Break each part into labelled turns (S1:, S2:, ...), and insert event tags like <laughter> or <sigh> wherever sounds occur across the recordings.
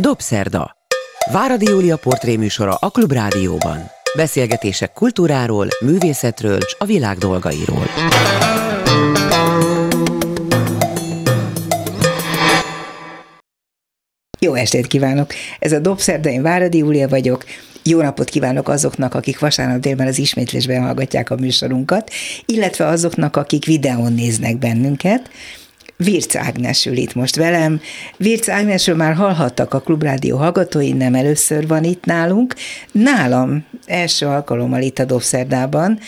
S1: Dobszerda. Váradi Júlia portréműsora a Klubrádióban. Beszélgetések kultúráról, művészetről és a világ dolgairól.
S2: Jó estét kívánok! Ez a Dobszerda, én Váradi Júlia vagyok. Jó napot kívánok azoknak, akik vasárnap délben az ismétlésben hallgatják a műsorunkat, illetve azoknak, akik videón néznek bennünket. Virc Ágnes ül itt most velem. Virc Ágnesről már hallhattak a Klubrádió hallgatói, nem először van itt nálunk. Nálam első alkalommal itt a Dobszerdában,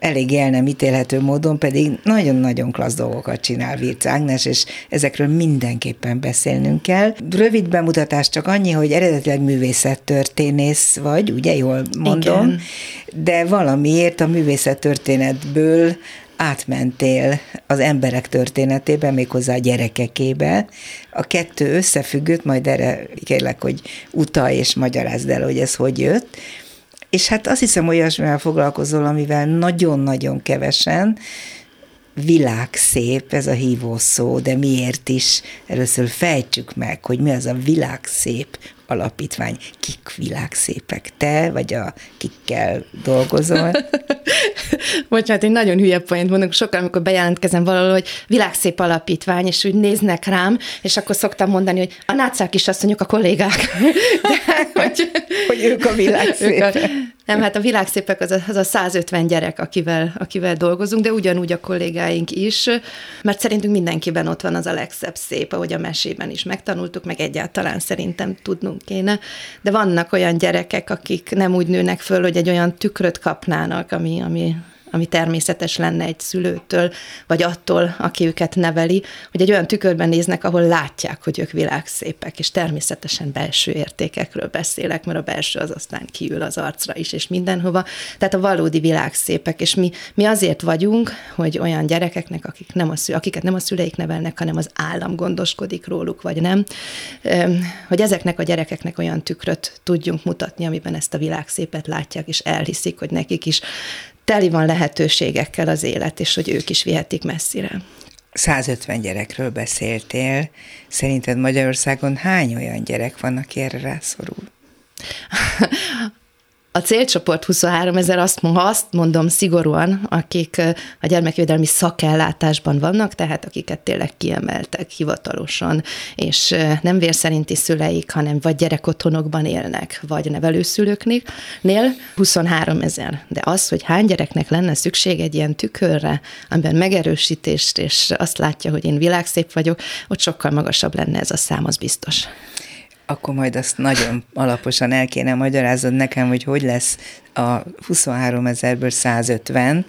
S2: elég el nem ítélhető módon, pedig nagyon-nagyon klassz dolgokat csinál Virc Ágnes, és ezekről mindenképpen beszélnünk kell. Rövid bemutatás csak annyi, hogy eredetileg művészettörténész vagy, ugye jól mondom, Igen. de valamiért a művészettörténetből átmentél az emberek történetébe, méghozzá a gyerekekébe. A kettő összefüggött, majd erre kérlek, hogy utalj és magyarázd el, hogy ez hogy jött. És hát azt hiszem, olyasmivel foglalkozol, amivel nagyon-nagyon kevesen, világszép, ez a hívó szó, de miért is? Először fejtsük meg, hogy mi az a világszép alapítvány. Kik világszépek? Te, vagy a kikkel dolgozol? <laughs>
S3: Bocsánat, egy nagyon hülye point mondok, sokkal, amikor bejelentkezem valahol, hogy világszép alapítvány, és úgy néznek rám, és akkor szoktam mondani, hogy a nácák is mondjuk a kollégák. <laughs>
S2: De, <laughs> hogy, hogy ők a világszépek. Ők a,
S3: nem, hát a világszépek az a, az a 150 gyerek, akivel, akivel dolgozunk, de ugyanúgy a kollégáink is, mert szerintünk mindenkiben ott van az a legszebb szép, ahogy a mesében is megtanultuk, meg egyáltalán szerintem tudnunk kéne. De vannak olyan gyerekek, akik nem úgy nőnek föl, hogy egy olyan tükröt kapnának, ami, ami ami természetes lenne egy szülőtől, vagy attól, aki őket neveli, hogy egy olyan tükörben néznek, ahol látják, hogy ők világszépek, és természetesen belső értékekről beszélek, mert a belső az aztán kiül az arcra is, és mindenhova. Tehát a valódi világszépek, és mi, mi azért vagyunk, hogy olyan gyerekeknek, akik nem a szü- akiket nem a szüleik nevelnek, hanem az állam gondoskodik róluk, vagy nem, hogy ezeknek a gyerekeknek olyan tükröt tudjunk mutatni, amiben ezt a világszépet látják, és elhiszik, hogy nekik is teli van lehetőségekkel az élet, és hogy ők is vihetik messzire.
S2: 150 gyerekről beszéltél. Szerinted Magyarországon hány olyan gyerek van, aki erre rászorul? <laughs>
S3: A célcsoport 23 ezer, azt, ha azt mondom szigorúan, akik a gyermekvédelmi szakellátásban vannak, tehát akiket tényleg kiemeltek hivatalosan, és nem vérszerinti szüleik, hanem vagy gyerekotthonokban élnek, vagy nevelőszülőknél, 23 ezer. De az, hogy hány gyereknek lenne szükség egy ilyen tükörre, amiben megerősítést, és azt látja, hogy én világszép vagyok, ott sokkal magasabb lenne ez a szám, az biztos
S2: akkor majd azt nagyon alaposan el kéne magyarázod nekem, hogy hogy lesz a 23 ezerből 150,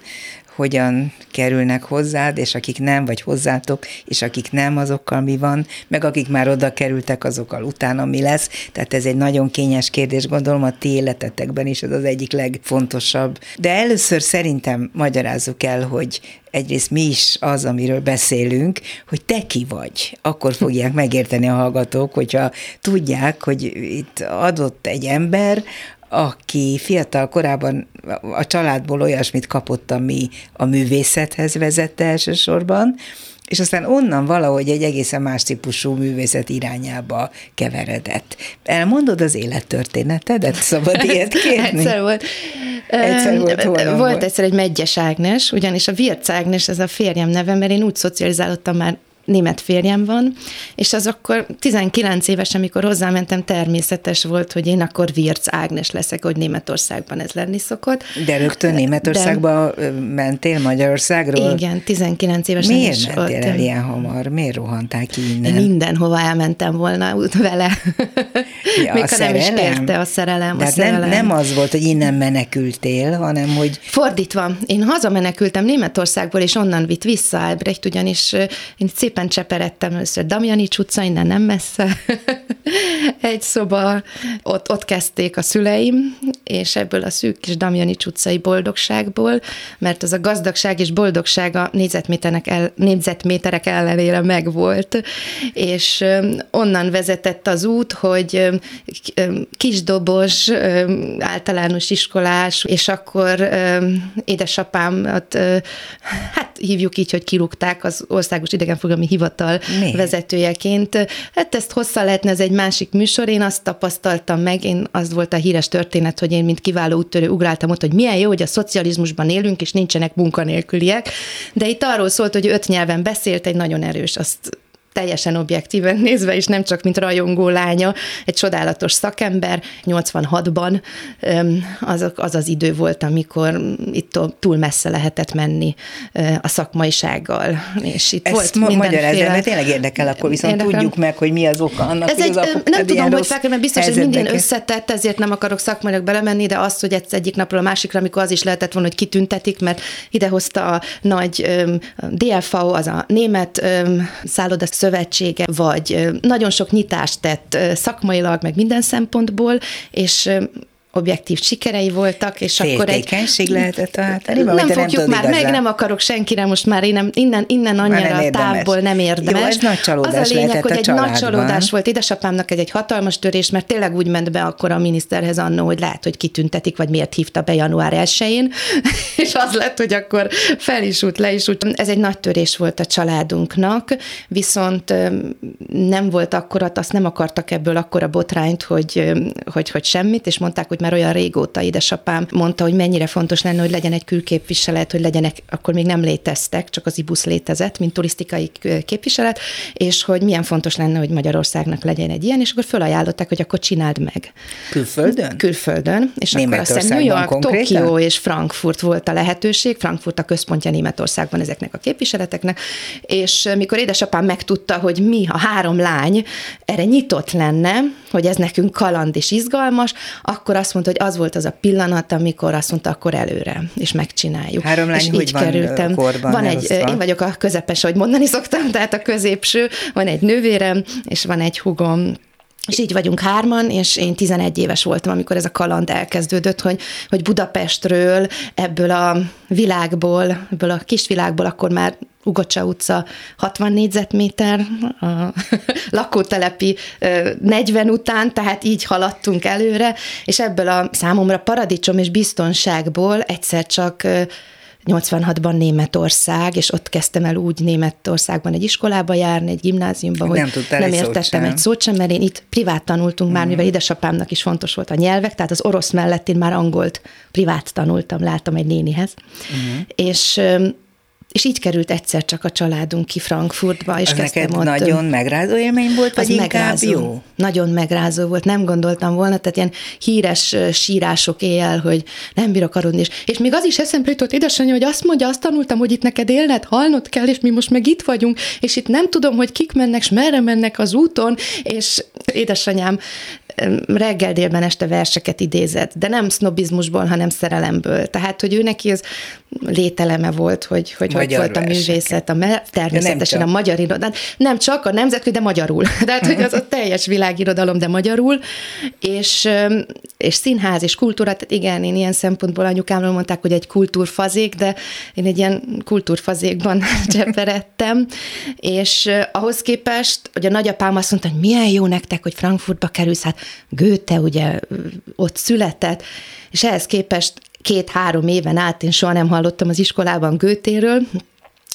S2: hogyan kerülnek hozzád, és akik nem, vagy hozzátok, és akik nem, azokkal mi van, meg akik már oda kerültek, azokkal utána mi lesz. Tehát ez egy nagyon kényes kérdés, gondolom a ti életetekben is ez az egyik legfontosabb. De először szerintem magyarázzuk el, hogy egyrészt mi is az, amiről beszélünk, hogy te ki vagy. Akkor fogják megérteni a hallgatók, hogyha tudják, hogy itt adott egy ember, aki fiatal korában a családból olyasmit kapott, ami a művészethez vezette elsősorban, és aztán onnan valahogy egy egészen más típusú művészet irányába keveredett. Elmondod az élettörténetedet? Szabad <laughs> ilyet kérni?
S3: egyszer volt. Egyszer volt, volt, volt egyszer egy Megyes Ágnes, ugyanis a Virc Ágnes, ez a férjem neve, mert én úgy szocializálódtam már német férjem van, és az akkor 19 éves, amikor hozzámentem, természetes volt, hogy én akkor Virc Ágnes leszek, hogy Németországban ez lenni szokott.
S2: De rögtön Németországba De, mentél Magyarországról?
S3: Igen, 19 évesen
S2: Miért is mentél ott, el ilyen hamar? Miért rohantál ki innen?
S3: Mindenhova elmentem volna vele. <laughs> Ja, Még ha nem is kérte a szerelem.
S2: De
S3: a szerelem.
S2: Nem, nem az volt, hogy innen menekültél, hanem hogy...
S3: Fordítva. Én hazamenekültem Németországból, és onnan vitt vissza Albrecht, ugyanis én szépen cseperedtem először Damjanics utca, innen nem messze, <laughs> egy szoba, ott, ott kezdték a szüleim, és ebből a szűk kis Damjanics utcai boldogságból, mert az a gazdagság és boldogság a négyzetméterek, el, négyzetméterek ellenére megvolt, és onnan vezetett az út, hogy kisdobos, általános iskolás, és akkor édesapám hát hívjuk így, hogy kirúgták az Országos Idegenforgalmi Hivatal Miért? vezetőjeként. Hát ezt hosszá lehetne, ez egy másik műsor. Én azt tapasztaltam meg, én az volt a híres történet, hogy én mint kiváló úttörő ugráltam ott, hogy milyen jó, hogy a szocializmusban élünk, és nincsenek munkanélküliek. De itt arról szólt, hogy öt nyelven beszélt, egy nagyon erős, azt teljesen objektíven nézve, és nem csak mint rajongó lánya, egy csodálatos szakember. 86-ban az, az az idő volt, amikor itt túl messze lehetett menni a szakmaisággal. És itt
S2: Ezt
S3: volt
S2: ma-
S3: mindenféle...
S2: mert tényleg érdekel, akkor viszont érdekel. tudjuk meg, hogy mi az oka annak,
S3: Ez
S2: hogy
S3: egy,
S2: az
S3: Nem tudom, hogy fel, mert biztos, hogy minden összetett, ezért nem akarok szakmailag belemenni, de az, hogy egyik napról a másikra, amikor az is lehetett volna, hogy kitüntetik, mert idehozta a nagy um, DLV, az a német um, szálloda szövetsége, vagy nagyon sok nyitást tett szakmailag, meg minden szempontból, és objektív sikerei voltak, és akkor
S2: egy... lehetett a
S3: háttérében? Nem fogjuk nem már, igazán. meg nem akarok senkire most már, én nem, innen, innen annyira nem távból nem érdemes. Jó,
S2: ez nagy csalódás
S3: Az a lényeg, hogy
S2: a
S3: egy
S2: családban.
S3: nagy csalódás volt édesapámnak egy, egy hatalmas törés, mert tényleg úgy ment be akkor a miniszterhez annó, hogy lehet, hogy kitüntetik, vagy miért hívta be január 1-én, <laughs> és az lett, hogy akkor fel is út, le is út. Ez egy nagy törés volt a családunknak, viszont nem volt akkor, azt nem akartak ebből akkora botrányt, hogy, hogy, hogy semmit, és mondták, hogy már olyan régóta édesapám mondta, hogy mennyire fontos lenne, hogy legyen egy külképviselet, hogy legyenek, akkor még nem léteztek, csak az IBUS létezett, mint turisztikai képviselet, és hogy milyen fontos lenne, hogy Magyarországnak legyen egy ilyen, és akkor fölajánlották, hogy akkor csináld meg.
S2: Külföldön?
S3: Külföldön, és akkor azt hiszem New York, Tokió és Frankfurt volt a lehetőség, Frankfurt a központja Németországban ezeknek a képviseleteknek, és mikor édesapám megtudta, hogy mi, a három lány erre nyitott lenne, hogy ez nekünk kaland és izgalmas, akkor azt mondta, hogy az volt az a pillanat, amikor azt mondta, akkor előre, és megcsináljuk.
S2: Három lány,
S3: és
S2: hogy így van kerültem. Korban
S3: van egy, én vagyok a közepes, ahogy mondani <laughs> szoktam, tehát a középső, van egy nővérem, és van egy hugom, és így vagyunk hárman, és én 11 éves voltam, amikor ez a kaland elkezdődött, hogy, hogy Budapestről, ebből a világból, ebből a kisvilágból akkor már Ugocsa utca 60 négyzetméter, a <laughs> lakótelepi 40 után, tehát így haladtunk előre, és ebből a számomra paradicsom és biztonságból egyszer csak 86-ban Németország, és ott kezdtem el úgy Németországban egy iskolába járni, egy gimnáziumba, hogy
S2: nem,
S3: nem értettem egy szót sem, mert én itt privát tanultunk mm. már, mivel édesapámnak is fontos volt a nyelvek, tehát az orosz mellett én már angolt privát tanultam, láttam egy nénihez. Mm. És és így került egyszer csak a családunk ki Frankfurtba, és kezdtem
S2: neked
S3: ott...
S2: nagyon megrázó élmény volt, vagy megrázó, jó?
S3: Nagyon megrázó volt, nem gondoltam volna, tehát ilyen híres sírások éjjel, hogy nem bírok aludni, és, és még az is eszembe jutott édesanyja, hogy azt mondja, azt tanultam, hogy itt neked élned, halnod kell, és mi most meg itt vagyunk, és itt nem tudom, hogy kik mennek, és merre mennek az úton, és édesanyám reggel délben este verseket idézett, de nem sznobizmusból, hanem szerelemből. Tehát, hogy ő neki ez lételeme volt, hogy hogy, hogy volt a művészet, a, természetesen a magyar irodalom. Nem csak a nemzetközi, de magyarul. <laughs> Tehát, hogy az a teljes világirodalom, de magyarul. És, és színház és kultúra, tehát igen, én ilyen szempontból anyukámról mondták, hogy egy kultúrfazék, de én egy ilyen kultúrfazékban <laughs> cseperedtem, és ahhoz képest, hogy a nagyapám azt mondta, hogy milyen jó nektek, hogy Frankfurtba kerülsz, hát Goethe ugye ott született, és ehhez képest két-három éven át én soha nem hallottam az iskolában Gőtéről,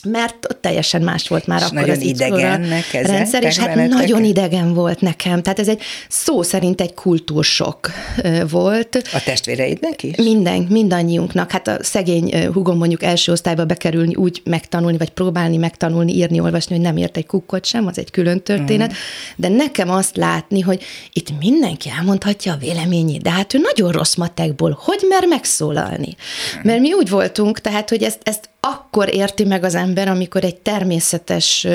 S3: mert ott teljesen más volt már és akkor
S2: az idegennek ez
S3: rendszer, és hát veletek? nagyon idegen volt nekem. Tehát ez egy szó szerint egy kultúrsok volt.
S2: A testvéreidnek is?
S3: Minden, mindannyiunknak. Hát a szegény hugom mondjuk első osztályba bekerülni, úgy megtanulni, vagy próbálni megtanulni, írni, olvasni, hogy nem ért egy kukkot sem, az egy külön történet. Mm. De nekem azt látni, hogy itt mindenki elmondhatja a véleményét, de hát ő nagyon rossz matekból, hogy mer megszólalni? Mm. Mert mi úgy voltunk, tehát, hogy ezt, ezt akkor érti meg az ember, amikor egy természetes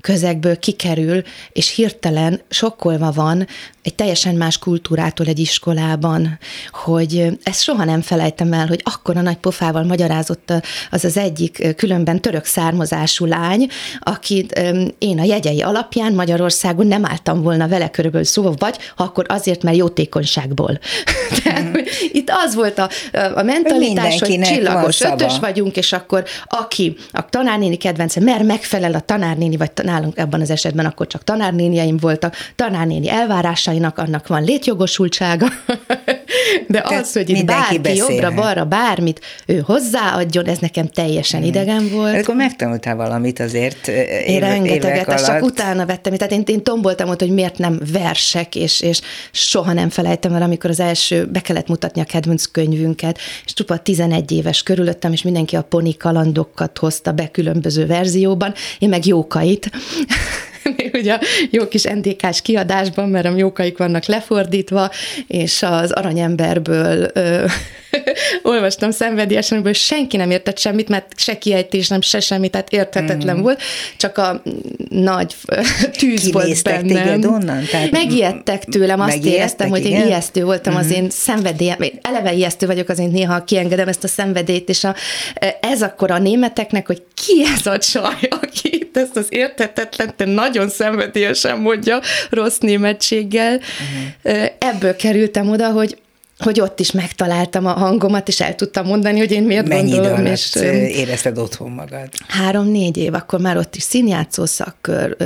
S3: közegből kikerül, és hirtelen sokkolva van egy teljesen más kultúrától egy iskolában, hogy ezt soha nem felejtem el, hogy akkor a nagy pofával magyarázott az az egyik különben török származású lány, akit én a jegyei alapján Magyarországon nem álltam volna vele körülbelül szóval, vagy ha akkor azért, mert jótékonyságból. <laughs> Tehát, mm. itt az volt a, a mentalitás, hogy csillagos ötös vagyunk, és akkor aki a tanárnéni kedvence, mert megfelel a tanárnéni, vagy nálunk ebben az esetben akkor csak tanárnéniaim voltak, tanárnéni elvárásainak, annak van létjogosultsága, <laughs> De Tehát az, hogy itt bárki jobbra-balra bármit ő hozzáadjon, ez nekem teljesen hmm. idegen volt.
S2: Hát akkor megtanultál valamit azért
S3: Én éve, rengeteget, és csak utána vettem. Tehát én, én tomboltam ott, hogy miért nem versek, és, és soha nem felejtem el, amikor az első be kellett mutatni a kedvenc könyvünket, és csupa 11 éves körülöttem, és mindenki a poni kalandokat hozta be különböző verzióban, én meg jókait. <laughs> ugye a jó kis NDK-s kiadásban, mert a jókaik vannak lefordítva, és az aranyemberből ö, <laughs> olvastam szenvedélyesen, hogy senki nem értett semmit, mert se kiejtés, nem se semmit, tehát érthetetlen mm. volt, csak a nagy <laughs> tűz volt bennem.
S2: onnan?
S3: Tehát Megijedtek tőlem, azt éreztem, hogy én ijesztő voltam mm. az én szenvedélyem, eleve ijesztő vagyok, azért néha kiengedem ezt a szenvedélyt, és a, ez akkor a németeknek, hogy ki ez a csaj, aki ezt az érthetetlen, de nagyon szenvedélyesen mondja, rossz németséggel. Uh-huh. Ebből kerültem oda, hogy hogy ott is megtaláltam a hangomat, és el tudtam mondani, hogy én miért
S2: Mennyi
S3: gondolom.
S2: Mennyi és érezted otthon magad?
S3: Három-négy év, akkor már ott is színjátszó szakkör,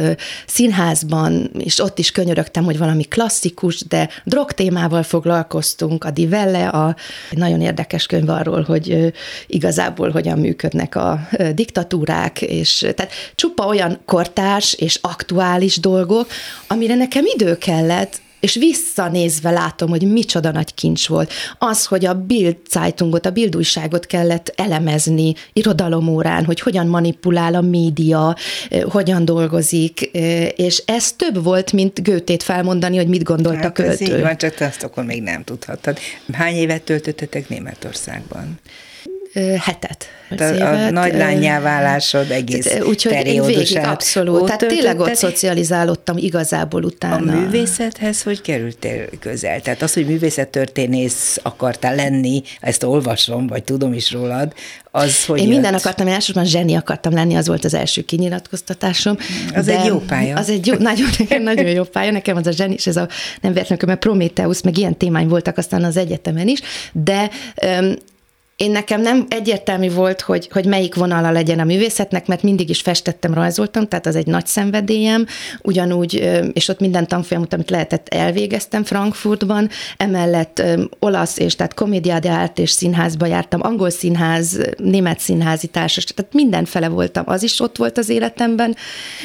S3: színházban, és ott is könyörögtem, hogy valami klasszikus, de drog témával foglalkoztunk, a Divelle, a nagyon érdekes könyv arról, hogy igazából hogyan működnek a diktatúrák, és tehát csupa olyan kortárs és aktuális dolgok, amire nekem idő kellett, és visszanézve látom, hogy micsoda nagy kincs volt. Az, hogy a Bild Zeitungot, a Bild újságot kellett elemezni irodalomórán, hogy hogyan manipulál a média, hogyan dolgozik, és ez több volt, mint Götét felmondani, hogy mit gondolt hát a költő. Ez
S2: így van, csak azt akkor még nem tudhattad. Hány évet töltöttetek Németországban?
S3: Hetet.
S2: Tehát a nagy lányjá válásod egész Úgyhogy én végig
S3: abszolút. Ott tehát tényleg ott szocializálódtam igazából utána.
S2: A művészethez hogy kerültél közel? Tehát az, hogy művészettörténész akartál lenni, ezt olvasom, vagy tudom is rólad, az, hogy
S3: Én jött? minden akartam, én elsősorban zseni akartam lenni, az volt az első kinyilatkoztatásom.
S2: Az egy jó pálya.
S3: Az egy jó, nagyon, nagyon jó pálya, nekem az a zseni, és ez a nem véletlenül, mert Prometheus, meg ilyen témány voltak aztán az egyetemen is, de én nekem nem egyértelmű volt, hogy, hogy melyik vonala legyen a művészetnek, mert mindig is festettem, rajzoltam, tehát az egy nagy szenvedélyem, ugyanúgy, és ott minden tanfolyamot, amit lehetett, elvégeztem Frankfurtban, emellett olasz és tehát komédiádiárt és színházba jártam, angol színház, német színházi társas, tehát mindenfele voltam, az is ott volt az életemben,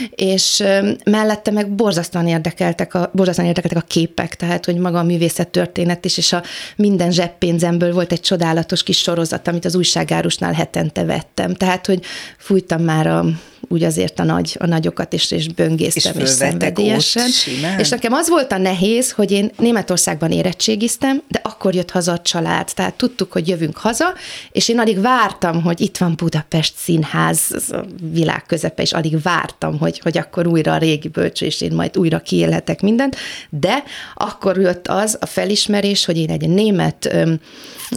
S3: és mellette meg borzasztóan érdekeltek a, borzasztóan érdekeltek a képek, tehát hogy maga a művészet történet is, és a minden zseppénzemből volt egy csodálatos kis sorozat, sorozat, amit az újságárusnál hetente vettem. Tehát, hogy fújtam már a, úgy azért a, nagy, a nagyokat, és, és böngésztem, és, és szenvedélyesen. És nekem az volt a nehéz, hogy én Németországban érettségiztem, de akkor jött haza a család, tehát tudtuk, hogy jövünk haza, és én alig vártam, hogy itt van Budapest színház, a világ közepe, és alig vártam, hogy, hogy akkor újra a régi bölcső, és én majd újra kiélhetek mindent, de akkor jött az a felismerés, hogy én egy német öm,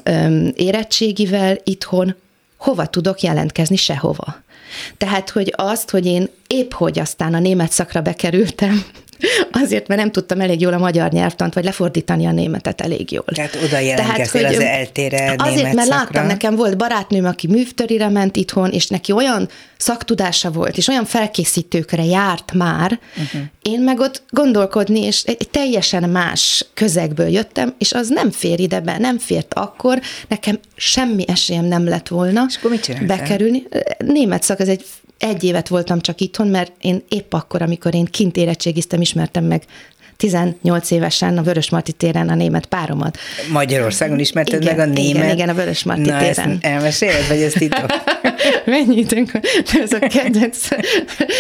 S3: öm, érettségivel itthon hova tudok jelentkezni, sehova. Tehát, hogy azt, hogy én épp hogy aztán a német szakra bekerültem, Azért, mert nem tudtam elég jól a magyar nyelvtant, vagy lefordítani a németet elég jól.
S2: Tehát oda jelentkeztél az eltére
S3: Azért, mert
S2: szakra.
S3: láttam, nekem volt barátnőm, aki művtörire ment itthon, és neki olyan szaktudása volt, és olyan felkészítőkre járt már, uh-huh. én meg ott gondolkodni, és egy, egy teljesen más közegből jöttem, és az nem fér ide be, nem fért akkor, nekem semmi esélyem nem lett volna
S2: és akkor mit
S3: bekerülni. Német szak, ez egy egy évet voltam csak itthon, mert én épp akkor, amikor én kint érettségiztem, ismertem meg 18 évesen a Vörösmarty téren a német páromat.
S2: Magyarországon ismerted
S3: igen,
S2: meg a német?
S3: Igen, igen, a Vörösmarty
S2: Na,
S3: téren.
S2: Ezt elmeséled, vagy ezt titok? <laughs>
S3: Mennyi időnk Ez a kedvenc.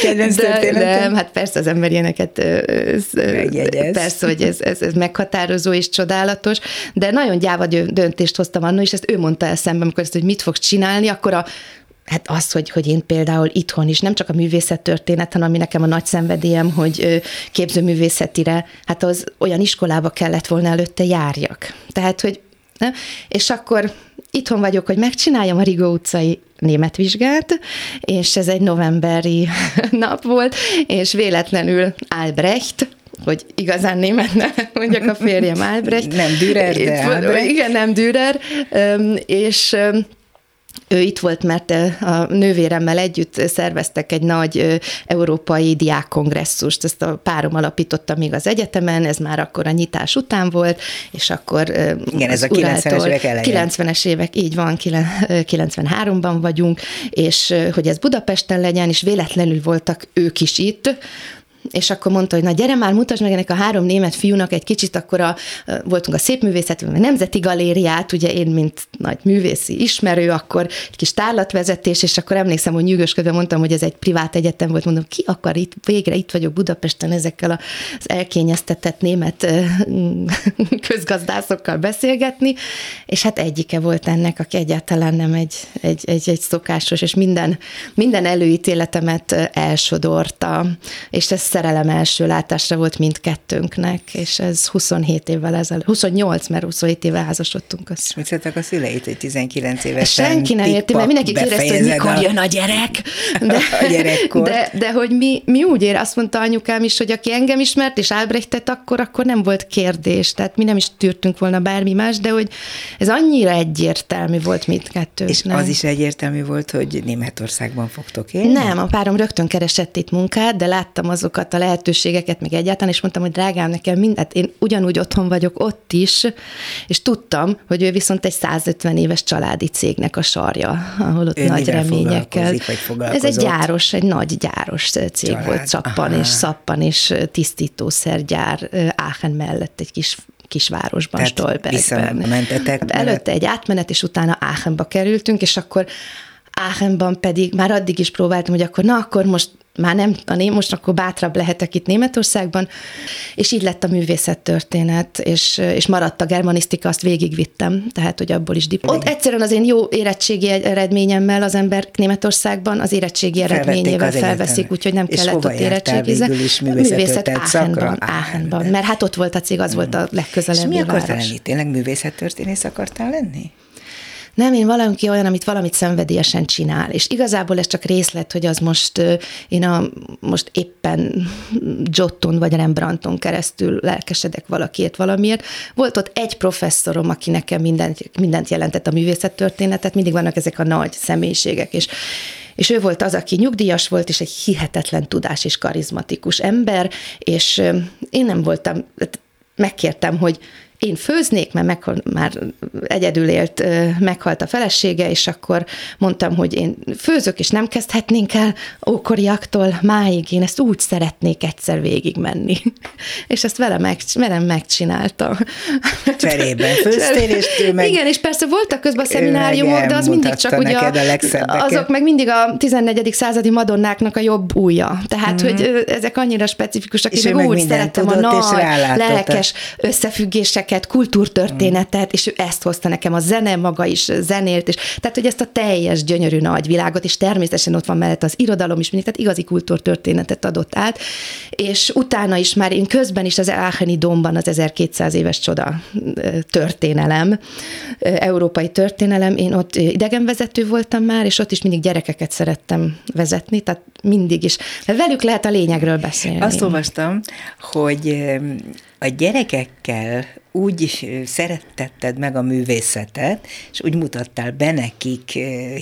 S2: kedvenc
S3: de, de, hát persze az ember ilyeneket
S2: Megjegyez.
S3: persze, hogy ez, ez, ez, meghatározó és csodálatos, de nagyon gyáva döntést hoztam annól, és ezt ő mondta el szemben, amikor ezt, hogy mit fogsz csinálni, akkor a Hát az, hogy, hogy én például itthon is, nem csak a művészettörténet, hanem ami nekem a nagy szenvedélyem, hogy képzőművészetire, hát az olyan iskolába kellett volna előtte járjak. Tehát, hogy nem? És akkor itthon vagyok, hogy megcsináljam a Rigó utcai német vizsgát, és ez egy novemberi <laughs> nap volt, és véletlenül Albrecht, hogy igazán német nem <laughs> mondjak a férjem Albrecht.
S2: Nem Dürer, de Albrecht.
S3: Igen, nem Dürer, és ő itt volt, mert a nővéremmel együtt szerveztek egy nagy európai diákkongresszust, ezt a párom alapította még az egyetemen, ez már akkor a nyitás után volt, és akkor
S2: Igen, ez a 90-es évek elején.
S3: 90-es évek, így van, 93-ban vagyunk, és hogy ez Budapesten legyen, és véletlenül voltak ők is itt, és akkor mondta, hogy na gyere már, mutasd meg ennek a három német fiúnak egy kicsit, akkor a, voltunk a Szépművészeti, a Nemzeti Galériát, ugye én, mint nagy művészi ismerő, akkor egy kis tárlatvezetés, és akkor emlékszem, hogy nyűgösködve mondtam, hogy ez egy privát egyetem volt, mondom, ki akar itt, végre itt vagyok Budapesten ezekkel az elkényeztetett német <laughs> közgazdászokkal beszélgetni, és hát egyike volt ennek, aki egyáltalán nem egy, egy, egy, egy szokásos, és minden, minden előítéletemet elsodorta, és ez szerelem első látásra volt mindkettőnknek, és ez 27 évvel ezelőtt, 28, mert 27 éve házasodtunk.
S2: Azt. Mit szedtek a szüleit, hogy 19 évesen?
S3: Senki nem érti, mert mindenki kérdezte, hogy mikor a... jön a gyerek. <laughs>
S2: De, a gyerekkor.
S3: De, de hogy mi, mi úgy ér, azt mondta anyukám is, hogy aki engem ismert, és Albrechtet akkor, akkor nem volt kérdés, tehát mi nem is tűrtünk volna bármi más, de hogy ez annyira egyértelmű volt mindkettő.
S2: És az is egyértelmű volt, hogy Németországban fogtok élni?
S3: Nem, a párom rögtön keresett itt munkát, de láttam azokat azokat a lehetőségeket, meg egyáltalán, és mondtam, hogy drágám, nekem mindent, én ugyanúgy otthon vagyok ott is, és tudtam, hogy ő viszont egy 150 éves családi cégnek a sarja, ahol ott ő nagy reményekkel. Ez egy gyáros, egy nagy gyáros cég Család. volt, szappan és szappan és tisztítószergyár Aachen mellett egy kis kisvárosban, Stolbergben.
S2: Mentetek,
S3: Előtte egy átmenet, és utána Aachenba kerültünk, és akkor Aachenban pedig már addig is próbáltam, hogy akkor na, akkor most már nem a ném, most akkor bátrabb lehetek itt Németországban, és így lett a művészettörténet, és, és maradt a germanisztika, azt végigvittem, tehát, hogy abból is diplom. Ott egyszerűen az én jó érettségi eredményemmel az ember Németországban az érettségi eredményével felveszik, úgyhogy nem és kellett ott érettségizni.
S2: Művészet
S3: Áhenban, Áhenban, mert hát ott volt a cég, az volt a legközelebbi És
S2: mi akartál lenni? Tényleg művészettörténész akartál lenni?
S3: Nem, én valaki olyan, amit valamit szenvedélyesen csinál, és igazából ez csak részlet, hogy az most én a, most éppen Giotton vagy Rembrandton keresztül lelkesedek valakiért valamiért. Volt ott egy professzorom, aki nekem mindent, mindent jelentett a művészettörténetet, mindig vannak ezek a nagy személyiségek, és és ő volt az, aki nyugdíjas volt, és egy hihetetlen tudás és karizmatikus ember, és én nem voltam, megkértem, hogy én főznék, mert meghal, már egyedül élt, meghalt a felesége, és akkor mondtam, hogy én főzök, és nem kezdhetnénk el ókoriaktól máig, én ezt úgy szeretnék egyszer végigmenni. <laughs> És ezt vele meg, velem megcsinálta. <laughs>
S2: Cserében főztél, és ő meg...
S3: Igen, és persze voltak közben a szemináriumok, de az mindig csak ugye a, azok meg mindig a 14. századi madonnáknak a jobb újja. Tehát, mm-hmm. hogy ezek annyira specifikusak, és, és úgy szerettem a nagy, lelkes összefüggések filmeket, kultúrtörténetet, és ő ezt hozta nekem, a zene maga is zenélt, és tehát, hogy ezt a teljes gyönyörű nagy világot, és természetesen ott van mellett az irodalom is, mindig, tehát igazi kultúrtörténetet adott át, és utána is már én közben is az Áheni domban az 1200 éves csoda történelem, európai történelem, én ott idegenvezető voltam már, és ott is mindig gyerekeket szerettem vezetni, tehát mindig is. Mert velük lehet a lényegről beszélni.
S2: Azt olvastam, hogy a gyerekekkel úgy szerettetted meg a művészetet, és úgy mutattál be nekik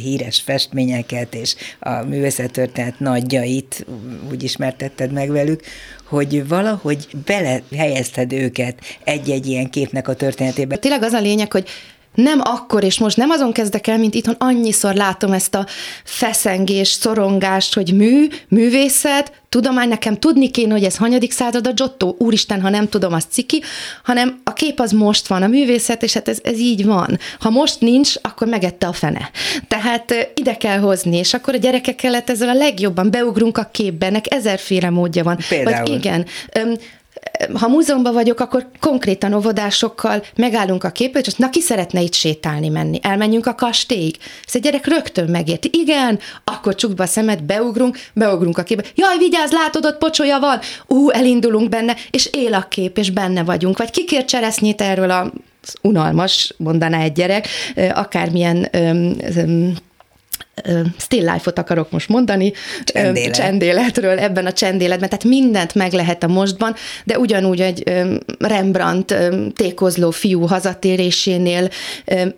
S2: híres festményeket, és a művészettörténet nagyjait úgy ismertetted meg velük, hogy valahogy belehelyezted őket egy-egy ilyen képnek a történetébe.
S3: Tényleg az a lényeg, hogy nem akkor, és most nem azon kezdek el, mint itthon, annyiszor látom ezt a feszengés, szorongást, hogy mű, művészet, tudomány, nekem tudni kéne, hogy ez hanyadik század a Giotto, úristen, ha nem tudom, az ciki, hanem a kép az most van, a művészet, és hát ez, ez így van. Ha most nincs, akkor megette a fene. Tehát ide kell hozni, és akkor a gyerekekkel lehet ezzel a legjobban beugrunk a képbe, ennek ezerféle módja van.
S2: Például.
S3: Vagy igen, ha múzeumban vagyok, akkor konkrétan óvodásokkal megállunk a képet, és na ki szeretne itt sétálni menni? Elmenjünk a kastélyig. Ez egy gyerek rögtön megérti. Igen, akkor csukd be a szemet, beugrunk, beugrunk a képbe. Jaj, vigyázz, látod, ott pocsolya van. Ú, elindulunk benne, és él a kép, és benne vagyunk. Vagy kikér cseresznyét erről a unalmas, mondaná egy gyerek, akármilyen öm, öm, still life-ot akarok most mondani,
S2: Csendélet.
S3: csendéletről ebben a csendéletben, tehát mindent meg lehet a mostban, de ugyanúgy egy Rembrandt tékozló fiú hazatérésénél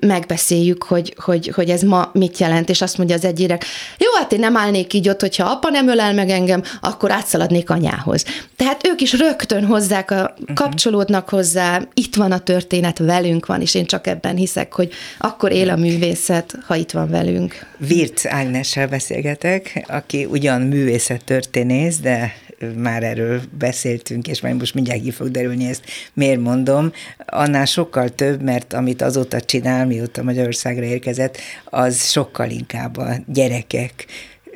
S3: megbeszéljük, hogy, hogy, hogy ez ma mit jelent, és azt mondja az egy gyerek, jó, hát én nem állnék így ott, hogyha apa nem ölel meg engem, akkor átszaladnék anyához. Tehát ők is rögtön hozzák, a, uh-huh. kapcsolódnak hozzá, itt van a történet, velünk van, és én csak ebben hiszek, hogy akkor él a művészet, ha itt van velünk.
S2: Virc Ágnessel beszélgetek, aki ugyan művészettörténész, de már erről beszéltünk, és majd most mindjárt ki fog derülni ezt, miért mondom, annál sokkal több, mert amit azóta csinál, mióta Magyarországra érkezett, az sokkal inkább a gyerekek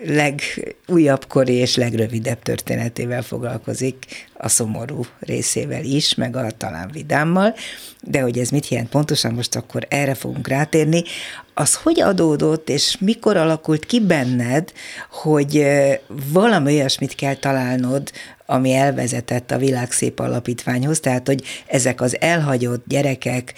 S2: legújabb kori és legrövidebb történetével foglalkozik, a szomorú részével is, meg a talán vidámmal, de hogy ez mit jelent pontosan, most akkor erre fogunk rátérni. Az hogy adódott, és mikor alakult ki benned, hogy valami olyasmit kell találnod, ami elvezetett a Világszép Alapítványhoz, tehát hogy ezek az elhagyott gyerekek,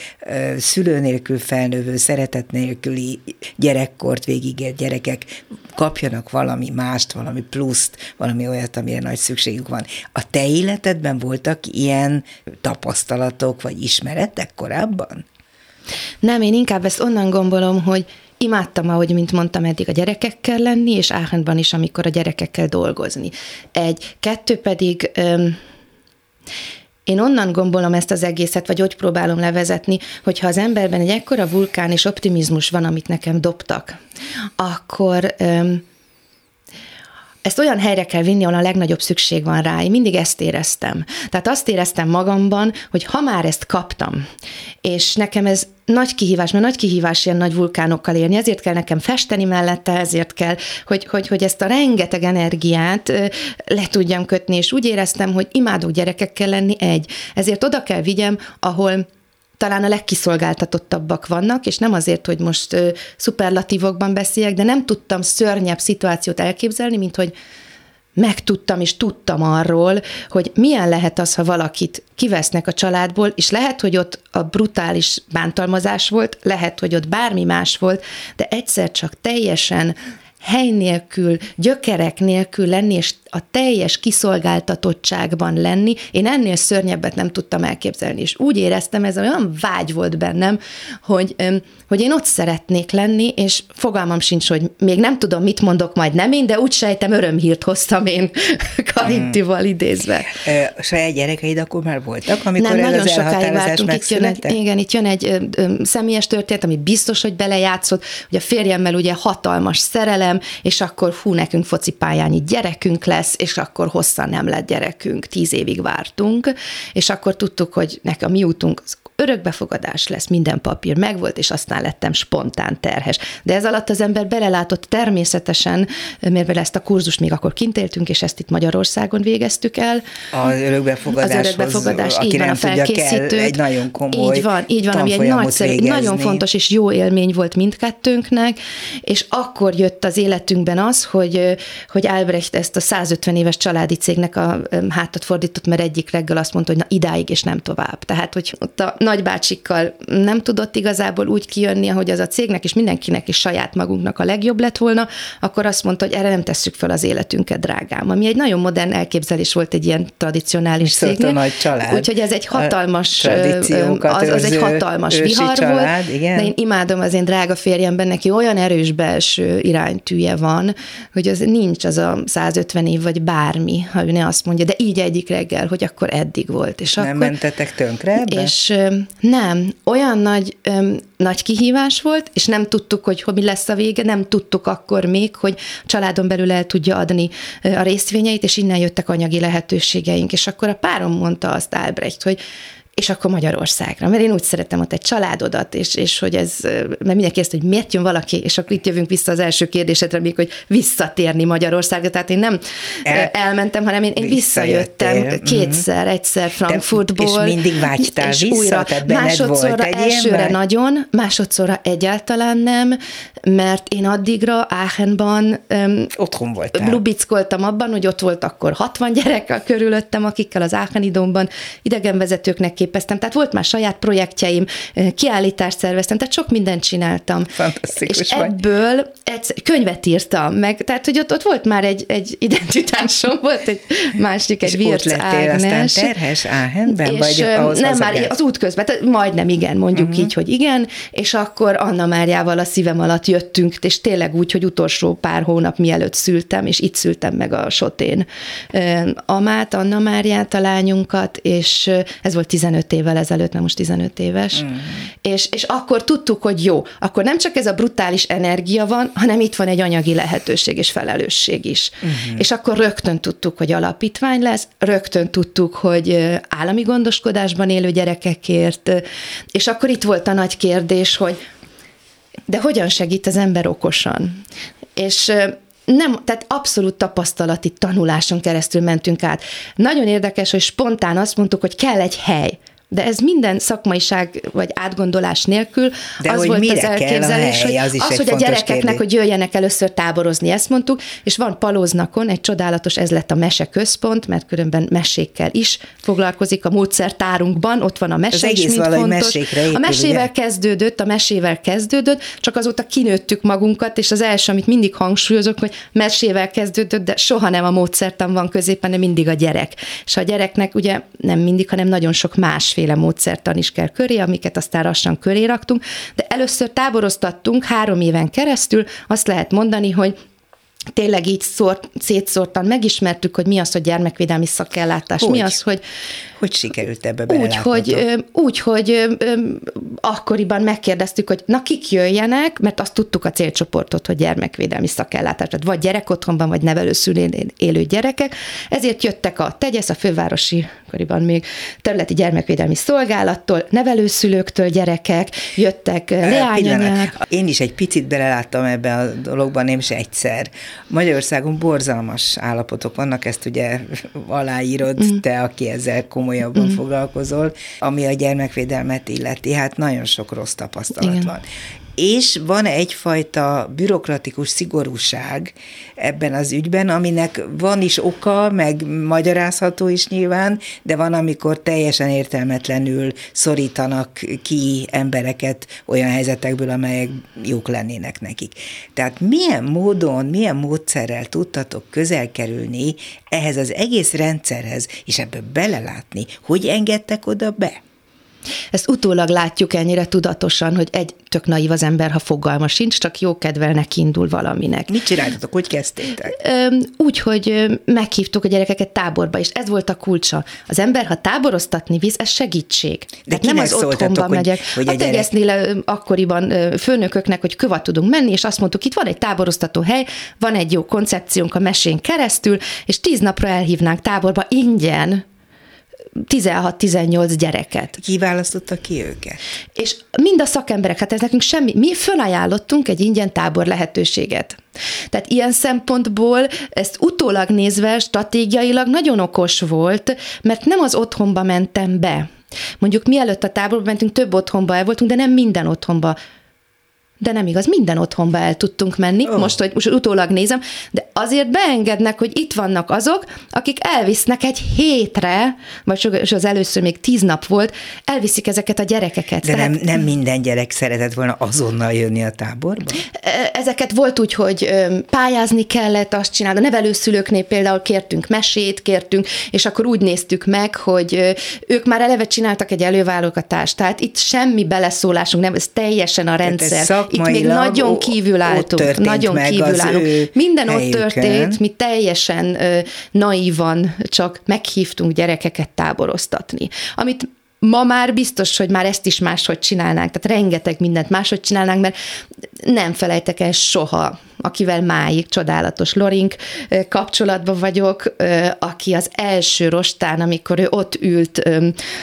S2: szülő nélkül felnövő, szeretet nélküli gyerekkort végigért gyerekek kapjanak valami mást, valami pluszt, valami olyat, amire nagy szükségük van. A te életedben voltak ilyen tapasztalatok, vagy ismeretek korábban?
S3: Nem, én inkább ezt onnan gondolom, hogy imádtam, ahogy, mint mondtam, eddig a gyerekekkel lenni, és Áhendban is, amikor a gyerekekkel dolgozni. Egy, kettő pedig... Öm, én onnan gombolom ezt az egészet, vagy úgy próbálom levezetni, hogyha az emberben egy ekkora vulkán és optimizmus van, amit nekem dobtak, akkor öm, ezt olyan helyre kell vinni, ahol a legnagyobb szükség van rá. Én mindig ezt éreztem. Tehát azt éreztem magamban, hogy ha már ezt kaptam, és nekem ez nagy kihívás, mert nagy kihívás ilyen nagy vulkánokkal élni, ezért kell nekem festeni mellette, ezért kell, hogy, hogy, hogy ezt a rengeteg energiát le tudjam kötni, és úgy éreztem, hogy imádok gyerekekkel lenni egy. Ezért oda kell vigyem, ahol talán a legkiszolgáltatottabbak vannak, és nem azért, hogy most ö, szuperlatívokban beszéljek, de nem tudtam szörnyebb szituációt elképzelni, mint hogy megtudtam és tudtam arról, hogy milyen lehet az, ha valakit kivesznek a családból, és lehet, hogy ott a brutális bántalmazás volt, lehet, hogy ott bármi más volt, de egyszer csak teljesen hely nélkül, gyökerek nélkül lenni, és a teljes kiszolgáltatottságban lenni, én ennél szörnyebbet nem tudtam elképzelni, és úgy éreztem, ez olyan vágy volt bennem, hogy, hogy én ott szeretnék lenni, és fogalmam sincs, hogy még nem tudom, mit mondok majd nem én, de úgy sejtem, örömhírt hoztam én <laughs> Karintival idézve.
S2: A saját gyerekeid akkor már voltak, amikor
S3: nem,
S2: ez
S3: nagyon
S2: az
S3: sokáig vártunk. Itt jön egy, igen, itt jön egy ö, ö, személyes történet, ami biztos, hogy belejátszott, hogy a férjemmel ugye hatalmas szerelem, és akkor hú, nekünk focipályányi gyerekünk lesz, és akkor hosszan nem lett gyerekünk, tíz évig vártunk, és akkor tudtuk, hogy nekem mi útunk az örökbefogadás lesz, minden papír megvolt, és aztán lettem spontán terhes. De ez alatt az ember belelátott természetesen, mivel ezt a kurzust még akkor kint éltünk, és ezt itt Magyarországon végeztük el.
S2: Az örökbefogadáshoz,
S3: az örökbefogadás,
S2: aki
S3: így van, a
S2: tudja, kell egy nagyon komoly
S3: Így van, így van, ami egy nagyszerű,
S2: végezni.
S3: nagyon fontos és jó élmény volt mindkettőnknek, és akkor jött az életünkben az, hogy, hogy Albrecht ezt a 150 éves családi cégnek a hátat fordított, mert egyik reggel azt mondta, hogy na idáig és nem tovább. Tehát, hogy ott a nagybácsikkal nem tudott igazából úgy kijönni, hogy az a cégnek és mindenkinek is saját magunknak a legjobb lett volna, akkor azt mondta, hogy erre nem tesszük fel az életünket, drágám. Ami egy nagyon modern elképzelés volt egy ilyen tradicionális
S2: Szóval
S3: cégnél.
S2: a nagy család.
S3: Úgyhogy ez egy hatalmas, az, az egy hatalmas vihar
S2: család,
S3: volt,
S2: igen.
S3: de én imádom az én drága férjemben, neki olyan erős belső iránytűje van, hogy az nincs az a 150 év, vagy bármi, ha ő ne azt mondja, de így egyik reggel, hogy akkor eddig volt. És
S2: Nem
S3: akkor,
S2: mentetek tönkre ebbe?
S3: és nem, olyan nagy, ö, nagy kihívás volt, és nem tudtuk, hogy mi lesz a vége, nem tudtuk akkor még, hogy családon belül el tudja adni a részvényeit, és innen jöttek anyagi lehetőségeink. És akkor a párom mondta azt Albrecht, hogy és akkor Magyarországra, mert én úgy szeretem ott egy családodat, és, és hogy ez, mert mindenki kérdezte, hogy miért jön valaki, és akkor itt jövünk vissza az első kérdésedre, még hogy visszatérni Magyarországra, tehát én nem
S2: El-
S3: elmentem, hanem én, én visszajöttem
S2: Visszajöttél,
S3: kétszer, egyszer Frankfurtból.
S2: és mindig vágytál
S3: és
S2: vissza?
S3: Újra.
S2: Tehát benned volt
S3: Másodszorra
S2: egy
S3: elsőre
S2: vágy?
S3: nagyon, másodszorra egyáltalán nem, mert én addigra Aachenban um,
S2: otthon voltál.
S3: Lubickoltam abban, hogy ott volt akkor 60 gyerek körülöttem, akikkel az Aachen idegenvezetőknek képeztem, tehát volt már saját projektjeim, kiállítást szerveztem, tehát sok mindent csináltam.
S2: Fantasztikus
S3: És
S2: vagy.
S3: ebből egy könyvet írtam meg, tehát hogy ott, ott volt már egy, egy identitásom, volt egy másik, egy Virc Ágnes.
S2: aztán terhes Áhenben,
S3: És
S2: vagy ahhoz
S3: nem, már az út közben, tehát majdnem igen, mondjuk uh-huh. így, hogy igen, és akkor Anna Máriával a szívem alatt jöttünk, és tényleg úgy, hogy utolsó pár hónap mielőtt szültem, és itt szültem meg a Sotén Amát, Anna Máriát, a lányunkat, és ez volt 15 évvel ezelőtt, nem most 15 éves, uh-huh. és, és akkor tudtuk, hogy jó, akkor nem csak ez a brutális energia van, hanem itt van egy anyagi lehetőség és felelősség is. Uh-huh. És akkor rögtön tudtuk, hogy alapítvány lesz, rögtön tudtuk, hogy állami gondoskodásban élő gyerekekért, és akkor itt volt a nagy kérdés, hogy de hogyan segít az ember okosan? És nem, tehát abszolút tapasztalati tanuláson keresztül mentünk át. Nagyon érdekes, hogy spontán azt mondtuk, hogy kell egy hely. De ez minden szakmaiság vagy átgondolás nélkül
S2: De
S3: az
S2: hogy
S3: volt az elképzelés,
S2: hely,
S3: hogy
S2: az is
S3: az,
S2: egy
S3: hogy a gyerekeknek,
S2: kérdés.
S3: hogy jöjjenek először táborozni, ezt mondtuk, és van Palóznakon egy csodálatos, ez lett a mese központ, mert különben mesékkel is foglalkozik a módszertárunkban, ott van a mese
S2: Az
S3: is,
S2: egész
S3: mint fontos.
S2: épül,
S3: a mesével
S2: ugye?
S3: kezdődött, a mesével kezdődött, csak azóta kinőttük magunkat, és az első, amit mindig hangsúlyozok, hogy mesével kezdődött, de soha nem a módszertan van középen, de mindig a gyerek. És a gyereknek ugye nem mindig, hanem nagyon sok másféle módszertan is kell köré, amiket aztán lassan köré raktunk, de először táboroztattunk három éven keresztül, azt lehet mondani, hogy tényleg így szórt, szétszórtan megismertük, hogy mi az, hogy gyermekvédelmi szakellátás,
S2: Hogy?
S3: mi az, hogy
S2: Hogy sikerült ebbe
S3: úgy, hogy, úgy, hogy akkoriban megkérdeztük, hogy na kik jöjjenek, mert azt tudtuk a célcsoportot, hogy gyermekvédelmi szakellátás, tehát vagy gyerekotthonban, vagy nevelőszülén élő gyerekek, ezért jöttek a TEGYESZ, a fővárosi, akkoriban még területi gyermekvédelmi szolgálattól, nevelőszülőktől gyerekek, jöttek leányanyák.
S2: Én is egy picit beleláttam ebbe a dologban, nem is egyszer. Magyarországon borzalmas állapotok vannak, ezt ugye aláírod mm. te, aki ezzel komolyabban mm. foglalkozol, ami a gyermekvédelmet illeti. Hát nagyon sok rossz tapasztalat
S3: Igen.
S2: van. És van egyfajta bürokratikus szigorúság ebben az ügyben, aminek van is oka, meg magyarázható is nyilván, de van, amikor teljesen értelmetlenül szorítanak ki embereket olyan helyzetekből, amelyek jók lennének nekik. Tehát milyen módon, milyen módszerrel tudtatok közel kerülni ehhez az egész rendszerhez, és ebből belelátni, hogy engedtek oda be?
S3: Ezt utólag látjuk ennyire tudatosan, hogy egy tök naív az ember, ha fogalma sincs, csak jó kedvelnek indul valaminek.
S2: Mit csináltatok, hogy kezdtétek?
S3: Úgy, hogy meghívtuk a gyerekeket táborba, és ez volt a kulcsa. Az ember, ha táboroztatni visz, ez segítség. Tehát nem az
S2: szóltatok,
S3: otthonba
S2: hogy-
S3: megyek.
S2: hogy a
S3: a
S2: gyerek-
S3: akkoriban főnököknek, hogy kövat tudunk menni, és azt mondtuk, itt van egy táboroztató hely, van egy jó koncepciónk a mesén keresztül, és tíz napra elhívnánk táborba ingyen 16-18 gyereket.
S2: Ki választotta ki őket?
S3: És mind a szakemberek, hát ez nekünk semmi, mi fölajánlottunk egy ingyen tábor lehetőséget. Tehát ilyen szempontból ezt utólag nézve stratégiailag nagyon okos volt, mert nem az otthonba mentem be. Mondjuk mielőtt a táborba mentünk, több otthonba el voltunk, de nem minden otthonba de nem igaz, minden otthonba el tudtunk menni, oh. most, hogy most utólag nézem, de azért beengednek, hogy itt vannak azok, akik elvisznek egy hétre, vagy és az először még tíz nap volt, elviszik ezeket a gyerekeket.
S2: De
S3: Tehát
S2: nem, nem minden gyerek szeretett volna azonnal jönni a táborba?
S3: ezeket volt úgy, hogy pályázni kellett, azt csinálni. A nevelőszülőknél például kértünk mesét, kértünk, és akkor úgy néztük meg, hogy ők már eleve csináltak egy előválogatást, tehát itt semmi beleszólásunk nem, ez teljesen a rendszer. Itt még nagyon kívül
S2: ott
S3: álltunk. Nagyon kívül állunk. Minden ott
S2: helyükön.
S3: történt, mi teljesen ö, naívan csak meghívtunk gyerekeket táboroztatni. Amit ma már biztos, hogy már ezt is máshogy csinálnánk, tehát rengeteg mindent máshogy csinálnánk, mert nem felejtek el soha, akivel máig csodálatos Lorink kapcsolatban vagyok, aki az első rostán, amikor ő ott ült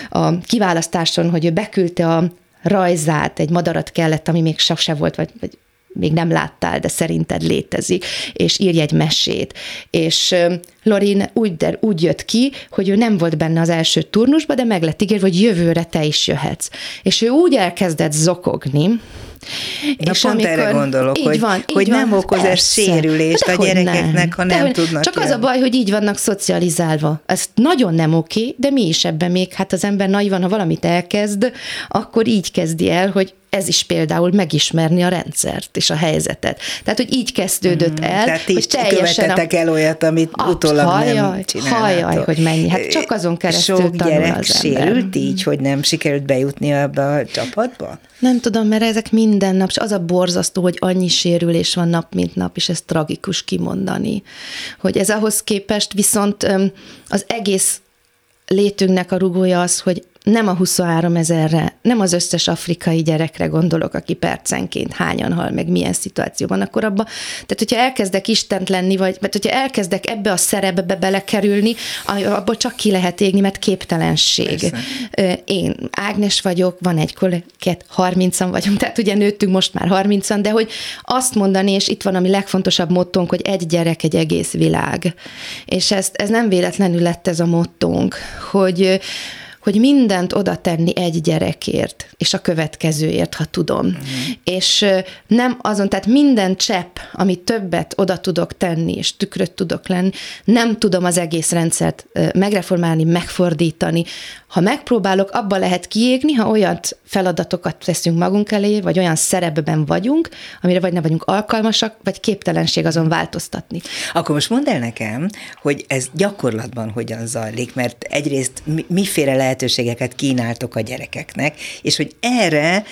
S3: a kiválasztáson, hogy ő beküldte a rajzát, egy madarat kellett, ami még sose volt, vagy, vagy még nem láttál, de szerinted létezik, és írj egy mesét. És Lorin úgy, de, úgy jött ki, hogy ő nem volt benne az első turnusba, de meg lett ígérve, hogy jövőre te is jöhetsz. És ő úgy elkezdett zokogni,
S2: Na és pont amikor, erre gondolok, hogy, van, hogy van, nem okoz ez sérülést a gyerekeknek, nem. ha nem tudnak.
S3: Csak jönni. az a baj, hogy így vannak szocializálva. Ez nagyon nem oké, de mi is ebben még, hát az ember naivan, ha valamit elkezd, akkor így kezdi el, hogy ez is például megismerni a rendszert és a helyzetet. Tehát, hogy így kezdődött mm, el.
S2: Tehát hogy teljesen a... el olyat, amit absz, utólag hajaj, nem.
S3: Hajaj, hogy mennyi. Hát csak azon keresztül Sok tanul gyerek az
S2: sérült így, hogy nem sikerült bejutni abba a csapatba?
S3: Nem tudom, mert ezek minden nap, és az a borzasztó, hogy annyi sérülés van nap, mint nap, és ez tragikus kimondani. Hogy ez ahhoz képest viszont az egész létünknek a rugója az, hogy nem a 23 ezerre, nem az összes afrikai gyerekre gondolok, aki percenként hányan hal, meg milyen szituációban, akkor abba, tehát hogyha elkezdek Istent lenni, vagy mert hogyha elkezdek ebbe a szerepbe belekerülni, abból csak ki lehet égni, mert képtelenség. Persze. Én Ágnes vagyok, van egy kollégát, 30-an vagyunk, tehát ugye nőttünk most már 30-an, de hogy azt mondani, és itt van a mi legfontosabb mottónk, hogy egy gyerek, egy egész világ. És ezt, ez nem véletlenül lett ez a mottónk, hogy hogy mindent oda tenni egy gyerekért, és a következőért, ha tudom. Mm. És nem azon, tehát minden csepp, amit többet oda tudok tenni, és tükröt tudok lenni, nem tudom az egész rendszert megreformálni, megfordítani. Ha megpróbálok, abba lehet kiégni, ha olyan feladatokat teszünk magunk elé, vagy olyan szerepben vagyunk, amire vagy nem vagyunk alkalmasak, vagy képtelenség azon változtatni.
S2: Akkor most mondd el nekem, hogy ez gyakorlatban hogyan zajlik, mert egyrészt miféle lehetőségeket kínáltok a gyerekeknek, és hogy erre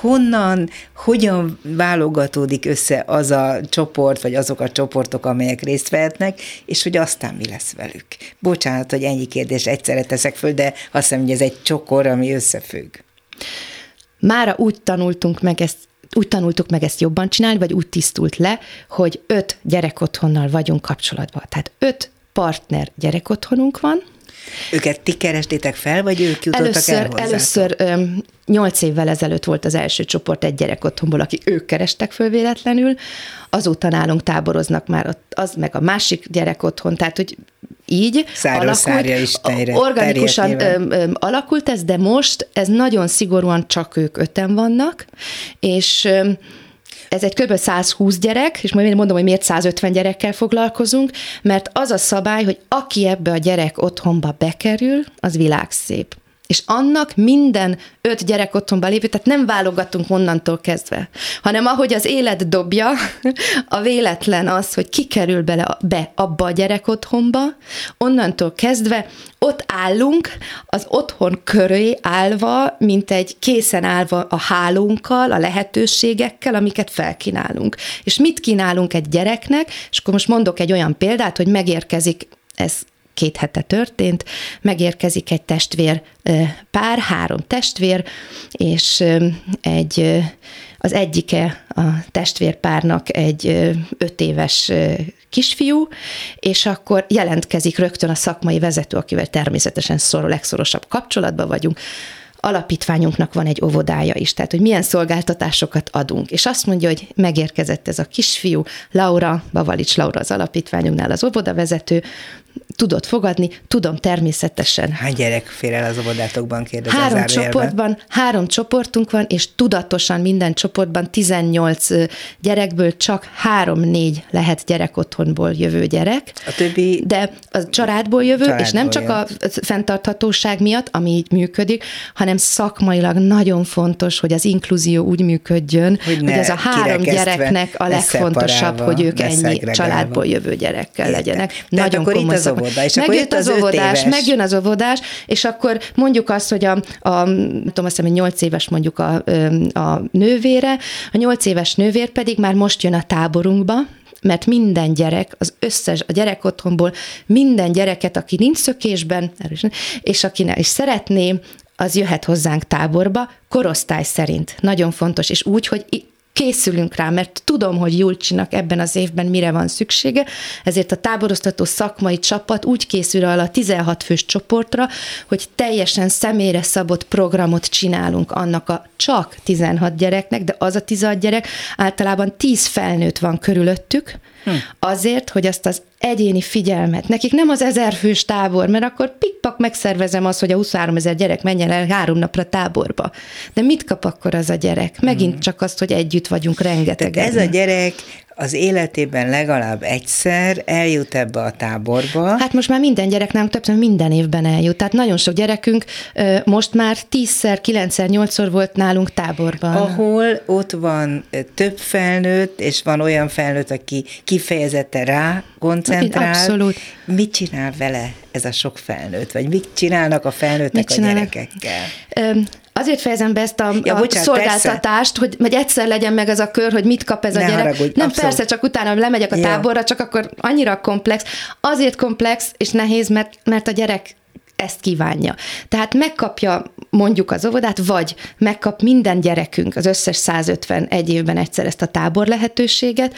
S2: honnan, hogyan válogatódik össze az a csoport, vagy azok a csoportok, amelyek részt vehetnek, és hogy aztán mi lesz velük. Bocsánat, hogy ennyi kérdés egyszerre teszek föl, de azt hiszem, hogy ez egy csokor, ami összefügg.
S3: Mára úgy tanultunk meg ezt úgy tanultuk meg ezt jobban csinálni, vagy úgy tisztult le, hogy öt gyerekotthonnal vagyunk kapcsolatban. Tehát öt partner gyerekotthonunk van,
S2: őket ti kerestétek fel, vagy ők jutottak
S3: először,
S2: el hozzátok?
S3: Először nyolc évvel ezelőtt volt az első csoport egy gyerek otthonból, aki ők kerestek föl véletlenül, azóta nálunk táboroznak már az, meg a másik gyerek otthon, tehát hogy így alakult, is tejre, organikusan ö, ö, alakult ez, de most ez nagyon szigorúan csak ők öten vannak, és ö, ez egy kb. 120 gyerek, és majd mondom, hogy miért 150 gyerekkel foglalkozunk, mert az a szabály, hogy aki ebbe a gyerek otthonba bekerül, az világszép és annak minden öt gyerek otthonba lépő, tehát nem válogatunk onnantól kezdve, hanem ahogy az élet dobja, <laughs> a véletlen az, hogy kikerül bele be abba a gyerek otthonba, onnantól kezdve ott állunk, az otthon köré állva, mint egy készen állva a hálónkkal, a lehetőségekkel, amiket felkínálunk. És mit kínálunk egy gyereknek, és akkor most mondok egy olyan példát, hogy megérkezik ez két hete történt, megérkezik egy testvér pár, három testvér, és egy, az egyike a testvérpárnak egy öt éves kisfiú, és akkor jelentkezik rögtön a szakmai vezető, akivel természetesen szorul, legszorosabb kapcsolatban vagyunk, alapítványunknak van egy óvodája is, tehát hogy milyen szolgáltatásokat adunk. És azt mondja, hogy megérkezett ez a kisfiú, Laura, Bavalics Laura az alapítványunknál az óvodavezető, tudott fogadni, tudom természetesen.
S2: Hány gyerek fér el az óvodátokban, kérdezem
S3: Három csoportban, három csoportunk van, és tudatosan minden csoportban 18 gyerekből csak három-négy lehet gyerek otthonból jövő gyerek.
S2: A többi?
S3: De a családból jövő, családból és nem csak a fenntarthatóság miatt, ami így működik, hanem szakmailag nagyon fontos, hogy az inkluzió úgy működjön, hogy, hogy ez a három gyereknek a legfontosabb, hogy ők ennyi családból jövő gyerekkel legyenek.
S2: Tehát nagyon komoly az óvoda, és
S3: akkor itt az, az óvodás, éves. megjön az óvodás, és akkor mondjuk azt, hogy a, a tudom azt hiszem, hogy 8 éves mondjuk a, a nővére, a 8 éves nővér pedig már most jön a táborunkba, mert minden gyerek, az összes, a gyerek otthonból minden gyereket, aki nincs szökésben, és aki is szeretné, az jöhet hozzánk táborba, korosztály szerint. Nagyon fontos, és úgy, hogy készülünk rá, mert tudom, hogy Julcsinak ebben az évben mire van szüksége, ezért a táboroztató szakmai csapat úgy készül el a 16 fős csoportra, hogy teljesen személyre szabott programot csinálunk annak a csak 16 gyereknek, de az a 16 gyerek általában 10 felnőtt van körülöttük, hm. azért, hogy azt az egyéni figyelmet. Nekik nem az ezer fős tábor, mert akkor pikpak megszervezem azt, hogy a 23 ezer gyerek menjen el három napra táborba. De mit kap akkor az a gyerek? Megint hmm. csak azt, hogy együtt vagyunk rengeteg.
S2: Ez a gyerek az életében legalább egyszer eljut ebbe a táborba.
S3: Hát most már minden gyerek nem többször minden évben eljut. Tehát nagyon sok gyerekünk most már tízszer, kilencszer, nyolcszor volt nálunk táborban.
S2: Ahol ott van több felnőtt, és van olyan felnőtt, aki kifejezetten rá koncentrál. Abszolút. Mit csinál vele ez a sok felnőtt? Vagy mit csinálnak a felnőttek mit csinálnak? a gyerekekkel?
S3: Azért fejezem be ezt a, ja, a bocsánat, szolgáltatást, hogy, hogy egyszer legyen meg ez a kör, hogy mit kap ez ne a gyerek. Haragudj, nem abszolút. persze, csak utána lemegyek a táborra, ja. csak akkor annyira komplex. Azért komplex és nehéz, mert, mert a gyerek ezt kívánja. Tehát megkapja mondjuk az óvodát, vagy megkap minden gyerekünk az összes 150 egy évben egyszer ezt a tábor lehetőséget,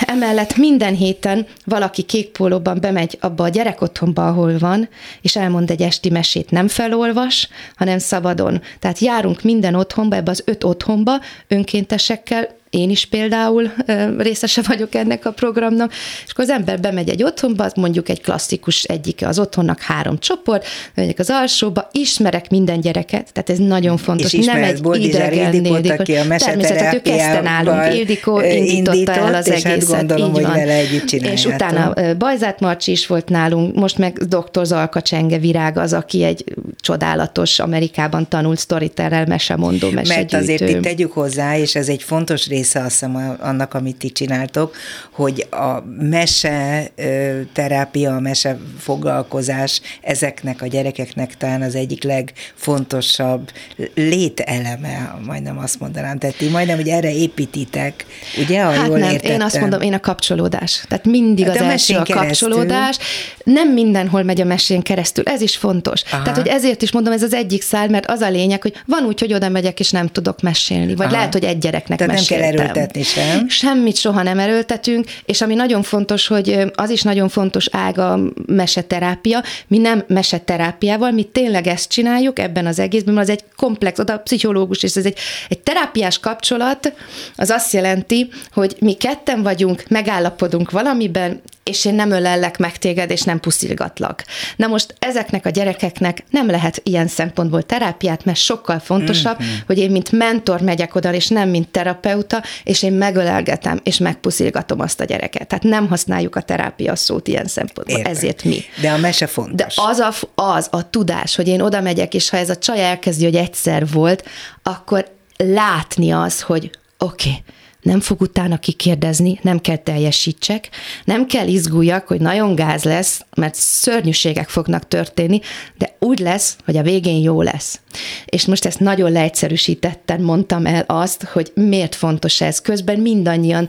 S3: Emellett minden héten valaki kékpólóban bemegy abba a gyerekotthonba, ahol van, és elmond egy esti mesét, nem felolvas, hanem szabadon. Tehát járunk minden otthonba, ebbe az öt otthonba önkéntesekkel, én is például részese vagyok ennek a programnak, és akkor az ember bemegy egy otthonba, mondjuk egy klasszikus egyike az otthonnak három csoport, megyek az alsóba, ismerek minden gyereket, tehát ez nagyon fontos.
S2: És nem egy idegen Ildikót, aki a Természetesen ő kezdte nálunk,
S3: Ildikó indította indított, el az és hát egészet. Hát
S2: gondolom, így van. hogy vele együtt
S3: És utána Bajzát Marcsi is volt nálunk, most meg dr. Zalka Csenge Virág az, aki egy csodálatos Amerikában tanult sztoriterrel mesemondó mesegyűjtő.
S2: Mert azért itt tegyük hozzá, és ez egy fontos rész része azt hiszem annak, amit ti csináltok, hogy a mese terápia, a mese foglalkozás ezeknek a gyerekeknek talán az egyik legfontosabb lételeme, majdnem azt mondanám. Tehát ti majdnem, hogy erre építitek, ugye?
S3: Ha hát jól nem, értettem. én azt mondom, én a kapcsolódás. Tehát mindig hát az első a kapcsolódás. Nem mindenhol megy a mesén keresztül, ez is fontos. Aha. Tehát, hogy ezért is mondom, ez az egyik szál, mert az a lényeg, hogy van úgy, hogy oda megyek, és nem tudok mesélni, vagy Aha. lehet, hogy egy gyereknek Tehát meséltem. Erőltetni
S2: sem.
S3: Semmit soha nem erőltetünk, és ami nagyon fontos, hogy az is nagyon fontos ág a meseterápia, mi nem meseterápiával, mi tényleg ezt csináljuk ebben az egészben, mert az egy komplex, oda a pszichológus, és ez egy, egy terápiás kapcsolat, az azt jelenti, hogy mi ketten vagyunk, megállapodunk valamiben, és én nem ölellek meg téged, és nem puszilgatlak. Na most ezeknek a gyerekeknek nem lehet ilyen szempontból terápiát, mert sokkal fontosabb, mm-hmm. hogy én mint mentor megyek oda, és nem mint terapeuta, és én megölelgetem, és megpuszilgatom azt a gyereket. Tehát nem használjuk a terápia szót ilyen szempontból, Értem. ezért mi.
S2: De a mese fontos.
S3: De az a, az a tudás, hogy én oda megyek, és ha ez a csaj elkezdi, hogy egyszer volt, akkor látni az, hogy oké, okay, nem fog utána kikérdezni, nem kell teljesítsek, nem kell izguljak, hogy nagyon gáz lesz, mert szörnyűségek fognak történni, de úgy lesz, hogy a végén jó lesz. És most ezt nagyon leegyszerűsítetten mondtam el azt, hogy miért fontos ez. Közben mindannyian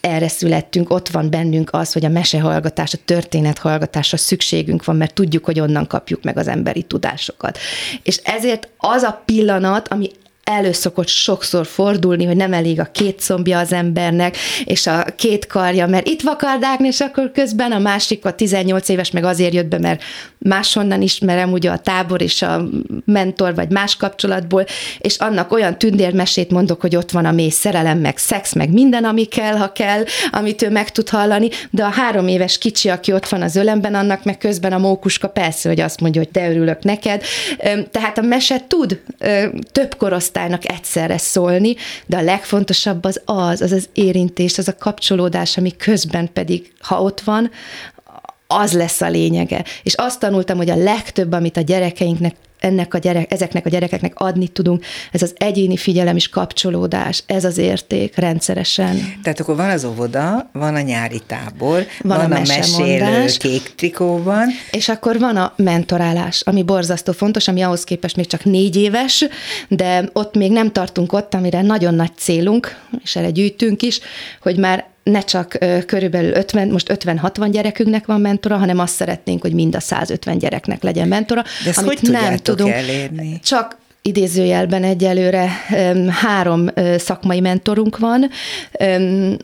S3: erre születtünk, ott van bennünk az, hogy a mesehallgatás, a történethallgatásra szükségünk van, mert tudjuk, hogy onnan kapjuk meg az emberi tudásokat. És ezért az a pillanat, ami elő szokott sokszor fordulni, hogy nem elég a két szombja az embernek, és a két karja, mert itt vakardákni, és akkor közben a másik, a 18 éves meg azért jött be, mert máshonnan ismerem ugye a tábor és a mentor, vagy más kapcsolatból, és annak olyan tündérmesét mondok, hogy ott van a mély szerelem, meg szex, meg minden, ami kell, ha kell, amit ő meg tud hallani, de a három éves kicsi, aki ott van az ölemben, annak meg közben a mókuska persze, hogy azt mondja, hogy de örülök neked. Tehát a mese tud több korosztály korosztálynak egyszerre szólni, de a legfontosabb az az, az az érintés, az a kapcsolódás, ami közben pedig, ha ott van, az lesz a lényege. És azt tanultam, hogy a legtöbb, amit a gyerekeinknek ennek a gyerek, ezeknek a gyerekeknek adni tudunk, ez az egyéni figyelem és kapcsolódás, ez az érték rendszeresen.
S2: Tehát akkor van az óvoda, van a nyári tábor, van, van a, a mesélő kék trikóban.
S3: És akkor van a mentorálás, ami borzasztó fontos, ami ahhoz képest még csak négy éves, de ott még nem tartunk ott, amire nagyon nagy célunk, és erre gyűjtünk is, hogy már ne csak körülbelül 50, most 50-60 gyerekünknek van mentora, hanem azt szeretnénk, hogy mind a 150 gyereknek legyen mentora.
S2: De ezt amit hogy nem tudunk elérni?
S3: Csak idézőjelben egyelőre három szakmai mentorunk van,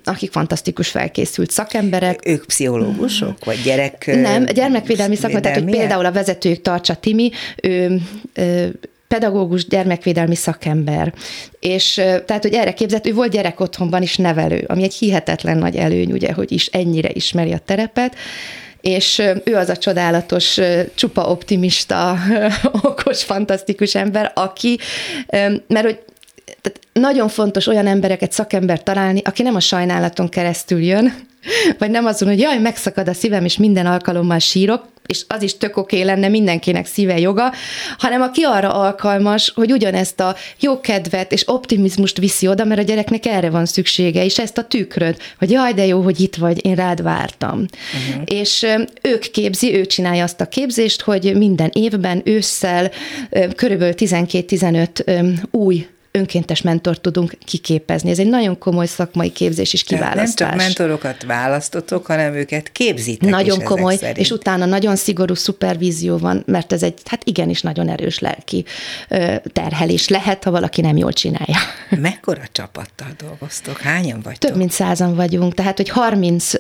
S3: akik fantasztikus felkészült szakemberek.
S2: Ők pszichológusok, vagy gyerek...
S3: Nem, gyermekvédelmi szakma, tehát hogy például a vezetőjük Tartsa Timi, ő, pedagógus, gyermekvédelmi szakember. És tehát, hogy erre képzett, ő volt gyerek otthonban is nevelő, ami egy hihetetlen nagy előny, ugye, hogy is ennyire ismeri a terepet, és ő az a csodálatos, csupa optimista, <laughs> okos, fantasztikus ember, aki, mert hogy tehát nagyon fontos olyan embereket, szakember találni, aki nem a sajnálaton keresztül jön, vagy nem azon, hogy jaj, megszakad a szívem, és minden alkalommal sírok, és az is tök oké lenne, mindenkinek szíve joga, hanem aki arra alkalmas, hogy ugyanezt a jó kedvet és optimizmust viszi oda, mert a gyereknek erre van szüksége, és ezt a tükröt, hogy jaj, de jó, hogy itt vagy, én rád vártam. Uh-huh. És ők képzi, ő csinálja azt a képzést, hogy minden évben ősszel körülbelül 12-15 új önkéntes mentort tudunk kiképezni. Ez egy nagyon komoly szakmai képzés és kiválasztás.
S2: Tehát nem csak mentorokat választotok, hanem őket képzitek
S3: Nagyon komoly, és utána nagyon szigorú szupervízió van, mert ez egy, hát igenis nagyon erős lelki terhelés lehet, ha valaki nem jól csinálja. <laughs>
S2: Mekkora csapattal dolgoztok? Hányan vagytok?
S3: Több mint százan vagyunk, tehát hogy 30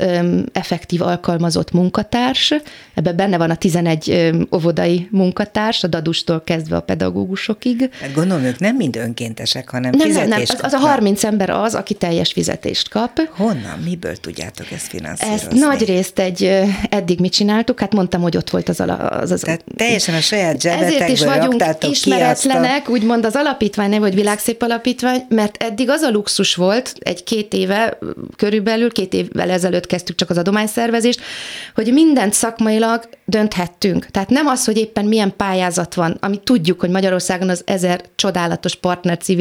S3: effektív alkalmazott munkatárs, ebben benne van a 11 óvodai munkatárs, a dadustól kezdve a pedagógusokig.
S2: Hát gondolom, ők nem mind önkéntes fizetések, hanem
S3: nem,
S2: fizetést
S3: nem, nem, az, az a 30 ember az, aki teljes fizetést kap.
S2: Honnan, miből tudjátok ezt finanszírozni?
S3: Ezt nagy részt egy, eddig mit csináltuk, hát mondtam, hogy ott volt az. Az, az,
S2: Tehát teljesen a saját
S3: Ezért is vagyunk ismeretlenek, a... úgymond az alapítvány nem, vagy világszép alapítvány, mert eddig az a luxus volt, egy-két éve körülbelül, két évvel ezelőtt kezdtük csak az adományszervezést, hogy mindent szakmailag dönthettünk. Tehát nem az, hogy éppen milyen pályázat van, ami tudjuk, hogy Magyarországon az ezer csodálatos partner civil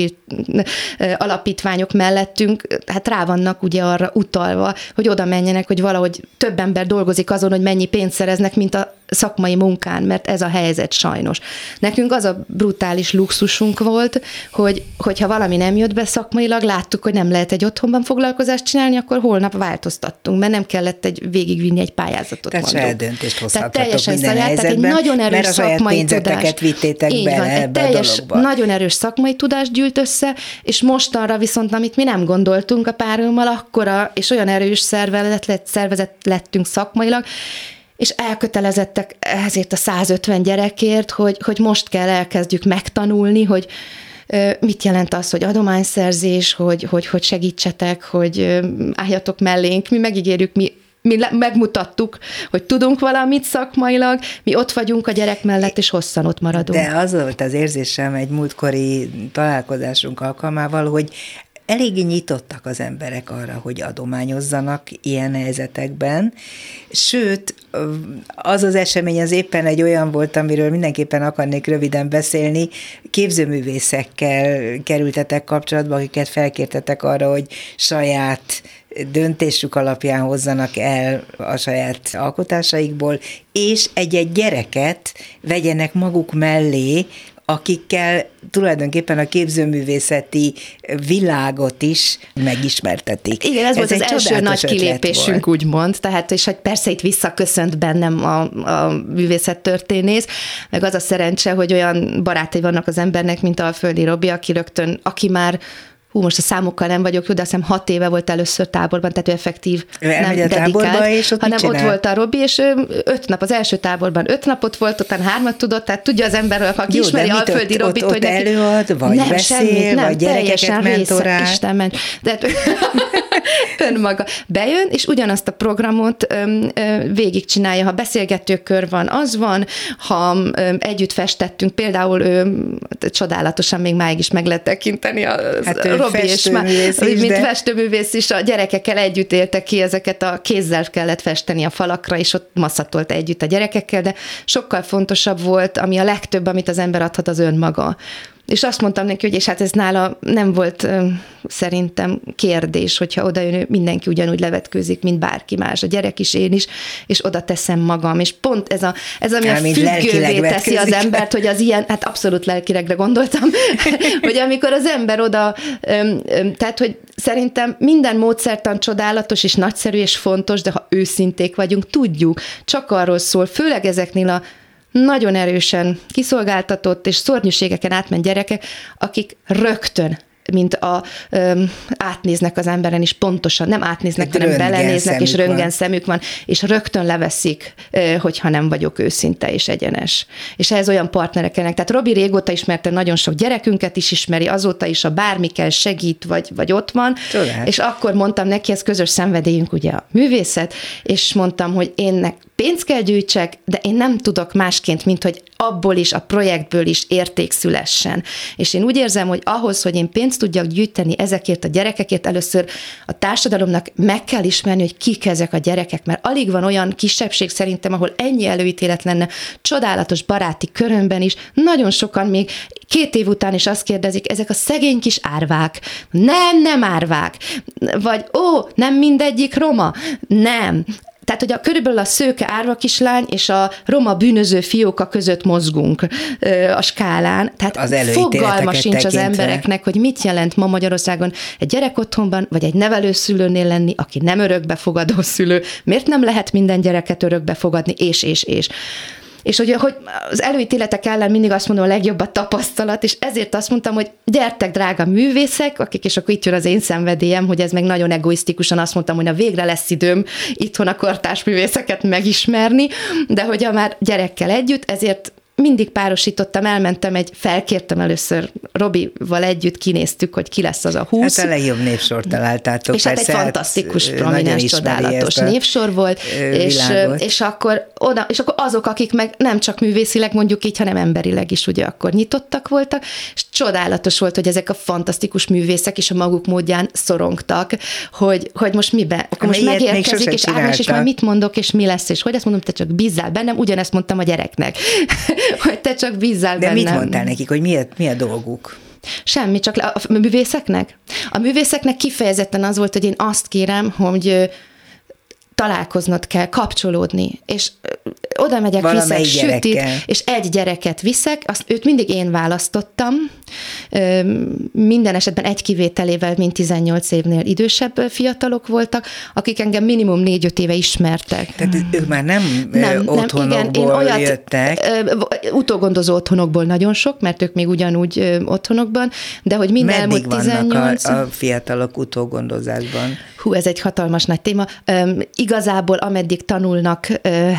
S3: alapítványok mellettünk, hát rá vannak ugye arra utalva, hogy oda menjenek, hogy valahogy több ember dolgozik azon, hogy mennyi pénzt szereznek, mint a szakmai munkán, mert ez a helyzet sajnos. Nekünk az a brutális luxusunk volt, hogy hogyha valami nem jött be szakmailag, láttuk, hogy nem lehet egy otthonban foglalkozást csinálni, akkor holnap változtattunk, mert nem kellett egy végigvinni egy pályázatot.
S2: Tehát saját döntést
S3: Tehát teljesen minden saját, tehát egy nagyon erős
S2: mert a
S3: szakmai tudás.
S2: vittétek Így bele van, egy
S3: teljes, nagyon erős szakmai tudást gyűlt össze, és mostanra viszont, amit mi nem gondoltunk a párommal, akkora és olyan erős szervezet, lett, szervezet lettünk szakmailag, és elkötelezettek ezért a 150 gyerekért, hogy, hogy most kell elkezdjük megtanulni, hogy mit jelent az, hogy adományszerzés, hogy, hogy, hogy segítsetek, hogy álljatok mellénk, mi megígérjük, mi mi megmutattuk, hogy tudunk valamit szakmailag, mi ott vagyunk a gyerek mellett, és hosszan ott maradunk.
S2: De az volt az érzésem egy múltkori találkozásunk alkalmával, hogy eléggé nyitottak az emberek arra, hogy adományozzanak ilyen helyzetekben, sőt, az az esemény az éppen egy olyan volt, amiről mindenképpen akarnék röviden beszélni, képzőművészekkel kerültetek kapcsolatba, akiket felkértetek arra, hogy saját döntésük alapján hozzanak el a saját alkotásaikból, és egy-egy gyereket vegyenek maguk mellé, akikkel tulajdonképpen a képzőművészeti világot is megismertetik.
S3: Igen, ez, ez volt az első nagy kilépésünk, volt. úgymond, tehát és hogy persze itt visszaköszönt bennem a, a művészettörténész, meg az a szerencse, hogy olyan barátai vannak az embernek, mint a Földi Robi, aki rögtön, aki már hú, most a számokkal nem vagyok jó, de azt hiszem hat éve volt először táborban, tehát ő effektív
S2: ő nem dedikált, és ott
S3: hanem ott volt a Robi, és öt nap, az első táborban öt napot volt, utána hármat tudott, tehát tudja az ember, ha jó, ismeri a földi Robit,
S2: ott,
S3: hogy
S2: neki... előad, vagy nem, beszél, semmit, nem, vagy gyerekeket mentorál.
S3: Része, Isten ment. De <laughs> önmaga bejön, és ugyanazt a programot öm, öm, végigcsinálja. Ha beszélgetőkör van, az van, ha öm, együtt festettünk, például öm, csodálatosan még máig is meg lehet tekinteni a hát Robi és már, is, mint de... festőművész is, a gyerekekkel együtt éltek ki, ezeket a kézzel kellett festeni a falakra, és ott masszatolt együtt a gyerekekkel, de sokkal fontosabb volt, ami a legtöbb, amit az ember adhat, az önmaga. És azt mondtam neki, hogy és hát ez nála nem volt szerintem kérdés, hogyha oda jön, mindenki ugyanúgy levetkőzik, mint bárki más, a gyerek is, én is, és oda teszem magam. És pont ez, a, ez ami a függővé teszi az embert, hogy az ilyen, hát abszolút lelkilegre gondoltam, <laughs> hogy amikor az ember oda, tehát, hogy szerintem minden módszertan csodálatos és nagyszerű és fontos, de ha őszinték vagyunk, tudjuk, csak arról szól, főleg ezeknél a nagyon erősen kiszolgáltatott és szörnyűségeken átment gyerekek, akik rögtön mint a öm, átnéznek az emberen is pontosan, nem átnéznek,
S2: Egy
S3: hanem
S2: röntgen
S3: belenéznek, és
S2: szemük van.
S3: röntgen szemük van, és rögtön leveszik, hogyha nem vagyok őszinte és egyenes. És ehhez olyan partnerek kellnek. Tehát Robi régóta ismerte nagyon sok gyerekünket is ismeri, azóta is, a bármi kell segít, vagy, vagy ott van.
S2: Csodás.
S3: És akkor mondtam neki, ez közös szenvedélyünk ugye a művészet, és mondtam, hogy én nek pénzt kell gyűjtsek, de én nem tudok másként, mint hogy abból is, a projektből is érték szülessen. És én úgy érzem, hogy ahhoz, hogy én pénzt tudjak gyűjteni ezekért a gyerekekért, először a társadalomnak meg kell ismerni, hogy kik ezek a gyerekek, mert alig van olyan kisebbség szerintem, ahol ennyi előítélet lenne, csodálatos baráti körömben is, nagyon sokan még két év után is azt kérdezik, ezek a szegény kis árvák. Nem, nem árvák. Vagy, ó, nem mindegyik roma. Nem. Tehát, hogy a, körülbelül a szőke árva kislány és a roma bűnöző fióka között mozgunk ö, a skálán. Tehát
S2: Az
S3: fogalma sincs az
S2: tekintve.
S3: embereknek, hogy mit jelent ma Magyarországon egy gyerek otthonban, vagy egy nevelőszülőnél lenni, aki nem örökbefogadó szülő. Miért nem lehet minden gyereket örökbefogadni, és, és, és. És hogy, hogy az előítéletek ellen mindig azt mondom, a legjobb a tapasztalat, és ezért azt mondtam, hogy gyertek, drága művészek, akik, és akkor itt jön az én szenvedélyem, hogy ez meg nagyon egoisztikusan azt mondtam, hogy na végre lesz időm itthon a kortárs művészeket megismerni, de hogy a már gyerekkel együtt, ezért mindig párosítottam, elmentem egy, felkértem először Robival együtt, kinéztük, hogy ki lesz az a húsz.
S2: Hát a legjobb névsort találtátok.
S3: És hát egy
S2: persze,
S3: fantasztikus,
S2: ő
S3: prominens,
S2: nagyon ismeri
S3: csodálatos névsor volt, és, és, akkor oda, és akkor azok, akik meg nem csak művészileg mondjuk így, hanem emberileg is ugye akkor nyitottak voltak, és csodálatos volt, hogy ezek a fantasztikus művészek is a maguk módján szorongtak, hogy, hogy most mibe, akkor most megérkezik, és Ágnes, és majd mit mondok, és mi lesz, és hogy ezt mondom, te csak bízzál bennem, ugyanezt mondtam a gyereknek, hogy te csak bízzál
S2: De
S3: bennem.
S2: mit mondtál nekik, hogy mi a, mi a dolguk?
S3: Semmi, csak a művészeknek? A művészeknek kifejezetten az volt, hogy én azt kérem, hogy találkoznod kell, kapcsolódni, és oda megyek, viszek
S2: Valamelyik
S3: sütit,
S2: gyerekkel.
S3: és egy gyereket viszek, azt őt mindig én választottam, minden esetben egy kivételével, mint 18 évnél idősebb fiatalok voltak, akik engem minimum 4-5 éve ismertek.
S2: Tehát ők már nem, nem,
S3: Nem, nem,
S2: otthonokból
S3: igen, én olyat,
S2: jöttek.
S3: utógondozó otthonokból nagyon sok, mert ők még ugyanúgy otthonokban, de hogy minden elmúlt
S2: vannak
S3: 18...
S2: a, a fiatalok utógondozásban?
S3: Hú, ez egy hatalmas nagy téma. Üm, igazából ameddig tanulnak,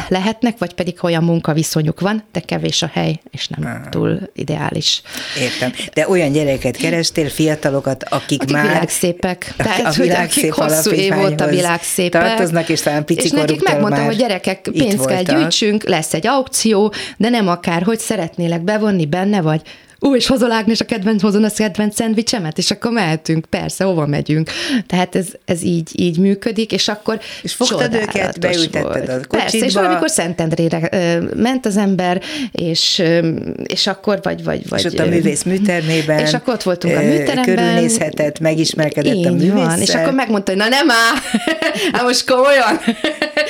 S3: lehetnek, vagy pedig olyan munkaviszonyuk van, de kevés a hely, és nem
S2: Ah.
S3: túl ideális.
S2: Értem. De olyan gyereket kerestél, fiatalokat, akik,
S3: Akik
S2: már...
S3: világszépek.
S2: a
S3: Tehát, hogy
S2: világszép
S3: akik hosszú év óta világszépek.
S2: Tartoznak, és talán pici
S3: És nekik megmondtam, hogy gyerekek, pénzt kell
S2: voltak.
S3: gyűjtsünk, lesz egy aukció, de nem akár, hogy szeretnélek bevonni benne, vagy ú, és hozol Ágnes a kedvenc, hozon a kedvenc szendvicsemet, és akkor mehetünk, persze, hova megyünk. Tehát ez, ez így, így működik, és akkor
S2: És fogtad őket, beültetted
S3: volt.
S2: a
S3: Persze, és valamikor Szentendrére ö, ment az ember, és, ö, és akkor vagy, vagy, vagy
S2: És ott a művész műtermében.
S3: és akkor ott voltunk a műteremben.
S2: Körülnézhetett, megismerkedett
S3: így
S2: a művésszel.
S3: van, és akkor megmondta, hogy na nem áll, <laughs> hát most komolyan.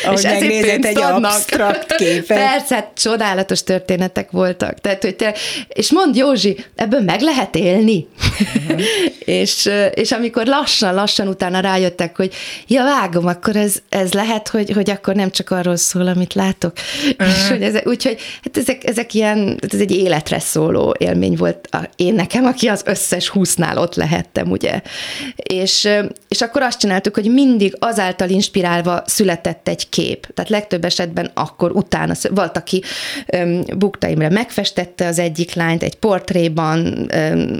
S2: Ahogy
S3: és ezért
S2: egy
S3: adnak.
S2: absztrakt képet.
S3: Persze, hát csodálatos történetek voltak. Tehát, hogy te, és mond Józsi, ebből meg lehet élni.
S2: Mhm. <laughs>
S3: és, és amikor lassan-lassan utána rájöttek, hogy ja, vágom, akkor ez, ez lehet, hogy, hogy akkor nem csak arról szól, amit látok. És hogy ezek, úgyhogy hát ezek, ezek ilyen, tehát ez egy életre szóló élmény volt a, én nekem, aki az összes húsznál ott lehettem, ugye. És, és akkor azt csináltuk, hogy mindig azáltal inspirálva született egy kép. Tehát legtöbb esetben akkor utána, volt, aki um, Bukta Imre megfestette az egyik lányt egy portréban,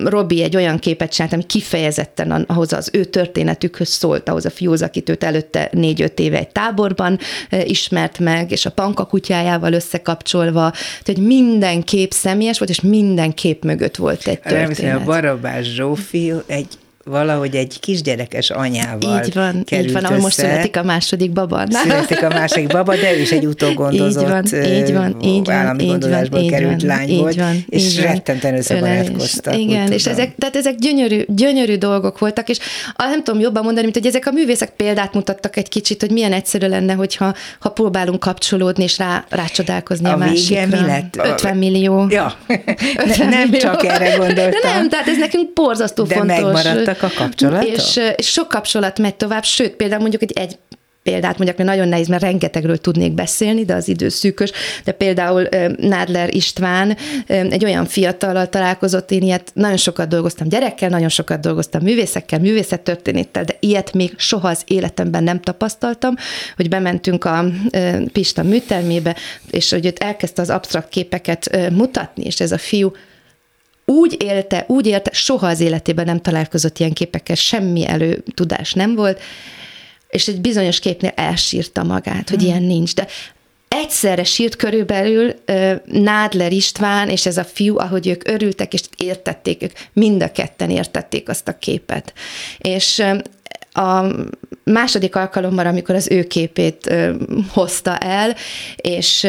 S3: Robi egy olyan képet csinált, ami kifejezetten ahhoz az ő történetükhöz szólt, ahhoz a fiúz, akit őt előtte négy-öt éve egy táborban uh, ismert meg, és a panka kutyájával összekapcsolva, hogy minden kép személyes volt, és minden kép mögött volt egy
S2: Nem hiszem, a
S3: történet.
S2: Barabás Zsófi egy valahogy egy kisgyerekes anyával
S3: Így van,
S2: került
S3: így van, ahol most születik a második baba. Na?
S2: Születik a másik baba, de ő is egy utógondozott,
S3: Így van, így van, így van,
S2: állami
S3: így
S2: gondozásból
S3: így
S2: került
S3: van,
S2: lány
S3: így
S2: volt,
S3: van,
S2: és
S3: így van.
S2: rettenten összebarátkoztak.
S3: Igen, és ezek, tehát ezek gyönyörű, gyönyörű dolgok voltak, és ah, nem tudom jobban mondani, mint hogy ezek a művészek példát mutattak egy kicsit, hogy milyen egyszerű lenne, hogyha ha próbálunk kapcsolódni és rá, rácsodálkozni a,
S2: A
S3: másikra.
S2: mi lett?
S3: 50 millió.
S2: Ja, <laughs>
S3: 50
S2: nem
S3: millió.
S2: csak erre gondoltam.
S3: De nem, tehát ez nekünk borzasztó
S2: De
S3: fontos.
S2: Megmaradtak a kapcsolatok?
S3: És, és sok kapcsolat megy tovább, sőt, például mondjuk egy, egy példát mondjak, mert nagyon nehéz, mert rengetegről tudnék beszélni, de az idő szűkös, de például Nádler István egy olyan fiatalal találkozott, én ilyet nagyon sokat dolgoztam gyerekkel, nagyon sokat dolgoztam művészekkel, művészettörténettel, de ilyet még soha az életemben nem tapasztaltam, hogy bementünk a Pista műtermébe, és hogy ott elkezdte az absztrakt képeket mutatni, és ez a fiú úgy élte, úgy élte, soha az életében nem találkozott ilyen képekkel, semmi előtudás nem volt, és egy bizonyos képnél elsírta magát, hogy hmm. ilyen nincs, de egyszerre sírt körülbelül Nádler István és ez a fiú, ahogy ők örültek, és értették, ők mind a ketten értették azt a képet. És a második alkalommal, amikor az ő képét hozta el, és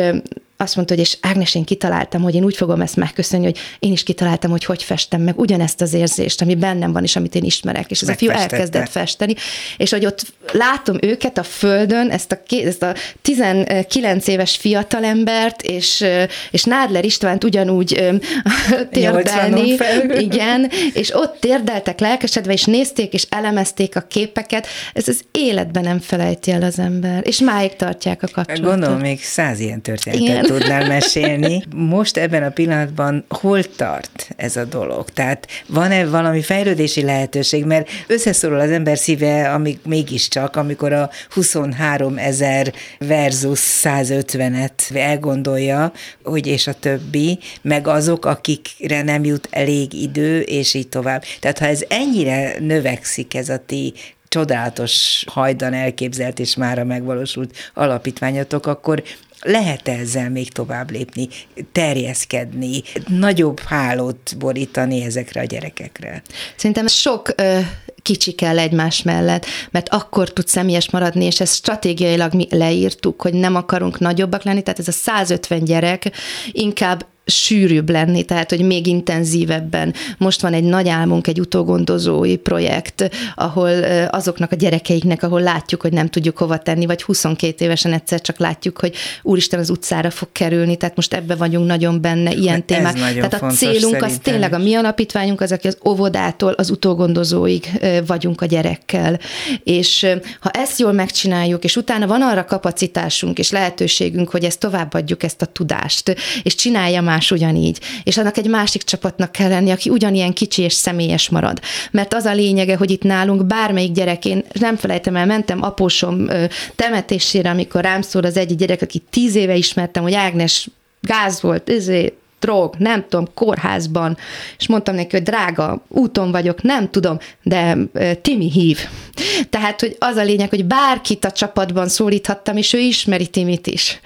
S3: azt mondta, hogy és Ágnes, én kitaláltam, hogy én úgy fogom ezt megköszönni, hogy én is kitaláltam, hogy hogy festem meg ugyanezt az érzést, ami bennem van, és amit én ismerek. És ez a fiú elkezdett festeni, és hogy ott látom őket a földön, ezt a, ezt a 19 éves fiatalembert, és, és Nádler Istvánt ugyanúgy <laughs> térdelni. <laughs> Igen, és ott térdeltek lelkesedve, és nézték, és elemezték a képeket. Ez az életben nem felejti el az ember, és máig tartják a kapcsolatot.
S2: Gondolom, még száz ilyen történetet tudnál mesélni. Most ebben a pillanatban hol tart ez a dolog? Tehát van-e valami fejlődési lehetőség? Mert összeszorul az ember szíve, amíg mégiscsak, amikor a 23 ezer versus 150-et elgondolja, hogy és a többi, meg azok, akikre nem jut elég idő, és így tovább. Tehát ha ez ennyire növekszik ez a ti csodálatos, hajdan elképzelt és mára megvalósult alapítványotok, akkor lehet ezzel még tovább lépni, terjeszkedni, nagyobb hálót borítani ezekre a gyerekekre?
S3: Szerintem sok ö, kicsi kell egymás mellett, mert akkor tud személyes maradni, és ezt stratégiailag mi leírtuk, hogy nem akarunk nagyobbak lenni, tehát ez a 150 gyerek inkább sűrűbb lenni, tehát hogy még intenzívebben. Most van egy nagy álmunk, egy utógondozói projekt, ahol azoknak a gyerekeiknek, ahol látjuk, hogy nem tudjuk hova tenni, vagy 22 évesen egyszer csak látjuk, hogy úristen az utcára fog kerülni, tehát most ebbe vagyunk nagyon benne, ilyen Ez témák. Tehát a célunk az tényleg a mi alapítványunk az, aki az óvodától az utógondozóig vagyunk a gyerekkel. És ha ezt jól megcsináljuk, és utána van arra kapacitásunk és lehetőségünk, hogy ezt továbbadjuk, ezt a tudást, és csinálja már más ugyanígy, és annak egy másik csapatnak kell lenni, aki ugyanilyen kicsi és személyes marad. Mert az a lényege, hogy itt nálunk bármelyik gyerek, én nem felejtem el, mentem apósom temetésére, amikor rám szól az egyik gyerek, aki tíz éve ismertem, hogy Ágnes gáz volt, ezért drog, nem tudom, kórházban, és mondtam neki, hogy drága, úton vagyok, nem tudom, de Timi hív. Tehát, hogy az a lényeg, hogy bárkit a csapatban szólíthattam, és ő ismeri Timit is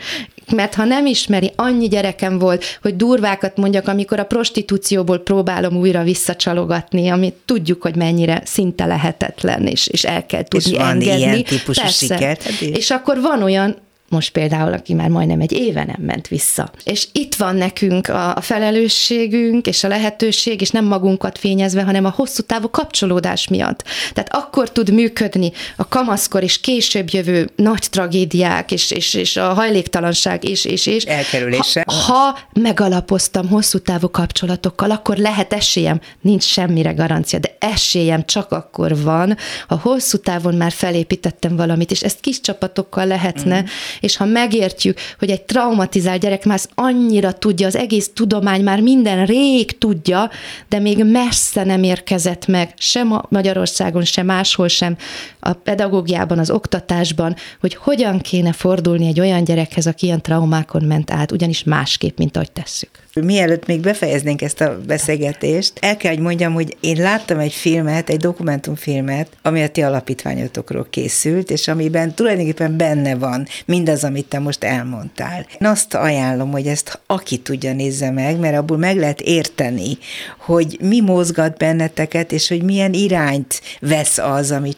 S3: mert ha nem ismeri, annyi gyerekem volt, hogy durvákat mondjak, amikor a prostitúcióból próbálom újra visszacsalogatni, amit tudjuk, hogy mennyire szinte lehetetlen, és, és el kell tudni
S2: és van
S3: engedni.
S2: ilyen típusú Persze. siker.
S3: És akkor van olyan, most például, aki már majdnem egy éve nem ment vissza. És itt van nekünk a, a felelősségünk és a lehetőség, és nem magunkat fényezve, hanem a hosszú távú kapcsolódás miatt. Tehát akkor tud működni a kamaszkor és később jövő nagy tragédiák, és, és, és a hajléktalanság, és, és, és.
S2: Elkerülése.
S3: Ha, ha megalapoztam hosszú távú kapcsolatokkal, akkor lehet esélyem, nincs semmire garancia, de esélyem csak akkor van, ha hosszú távon már felépítettem valamit, és ezt kis csapatokkal lehetne, mm és ha megértjük, hogy egy traumatizált gyerek már annyira tudja, az egész tudomány már minden rég tudja, de még messze nem érkezett meg, sem a Magyarországon, sem máshol sem, a pedagógiában, az oktatásban, hogy hogyan kéne fordulni egy olyan gyerekhez, aki ilyen traumákon ment át, ugyanis másképp, mint ahogy tesszük.
S2: Mielőtt még befejeznénk ezt a beszélgetést, el kell, hogy mondjam, hogy én láttam egy filmet, egy dokumentumfilmet, ami a ti alapítványotokról készült, és amiben tulajdonképpen benne van mindaz, amit te most elmondtál. Én azt ajánlom, hogy ezt aki tudja nézze meg, mert abból meg lehet érteni, hogy mi mozgat benneteket, és hogy milyen irányt vesz az, amit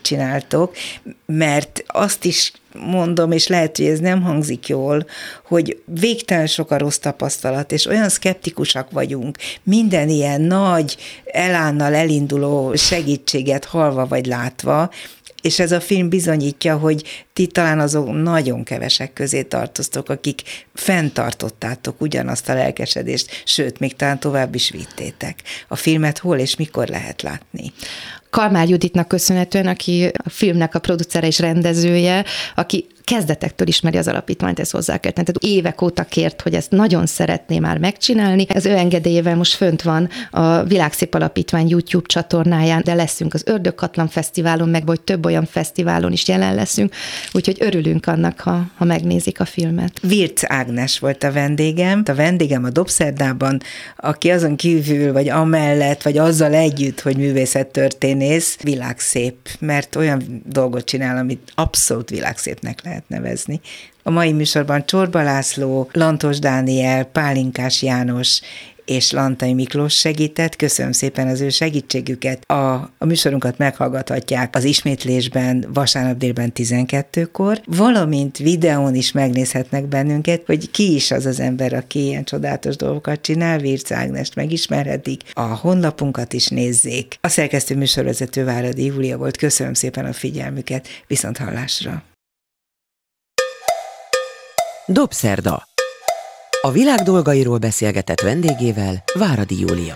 S2: csináltok, mert azt is mondom, és lehet, hogy ez nem hangzik jól, hogy végtelen sok a rossz tapasztalat, és olyan szkeptikusak vagyunk, minden ilyen nagy elánnal elinduló segítséget halva vagy látva, és ez a film bizonyítja, hogy ti talán azok nagyon kevesek közé tartoztok, akik fenntartottátok ugyanazt a lelkesedést, sőt, még talán tovább is vittétek. A filmet hol és mikor lehet látni?
S3: Kalmár Juditnak köszönhetően, aki a filmnek a producere és rendezője, aki kezdetektől ismeri az alapítványt, ez hozzá kell tenni. Tehát évek óta kért, hogy ezt nagyon szeretné már megcsinálni. Ez ő engedélyével most fönt van a Világszép Alapítvány YouTube csatornáján, de leszünk az Ördögkatlan Fesztiválon, meg vagy több olyan fesztiválon is jelen leszünk, úgyhogy örülünk annak, ha, ha megnézik a filmet.
S2: Virc Ágnes volt a vendégem, a vendégem a Dobszerdában, aki azon kívül, vagy amellett, vagy azzal együtt, hogy művészettörténész, világszép, mert olyan dolgot csinál, amit abszolút világszépnek lehet lehet nevezni. A mai műsorban Csorba László, Lantos Dániel, Pálinkás János és Lantai Miklós segített. Köszönöm szépen az ő segítségüket. A, a műsorunkat meghallgathatják az ismétlésben vasárnap délben 12-kor, valamint videón is megnézhetnek bennünket, hogy ki is az az ember, aki ilyen csodálatos dolgokat csinál. Virc Ágnest megismerhetik, a honlapunkat is nézzék. A szerkesztő műsorvezető Váradi Júlia volt. Köszönöm szépen a figyelmüket. Viszont hallásra!
S1: Dobszerda. A világ dolgairól beszélgetett vendégével Váradi Júlia.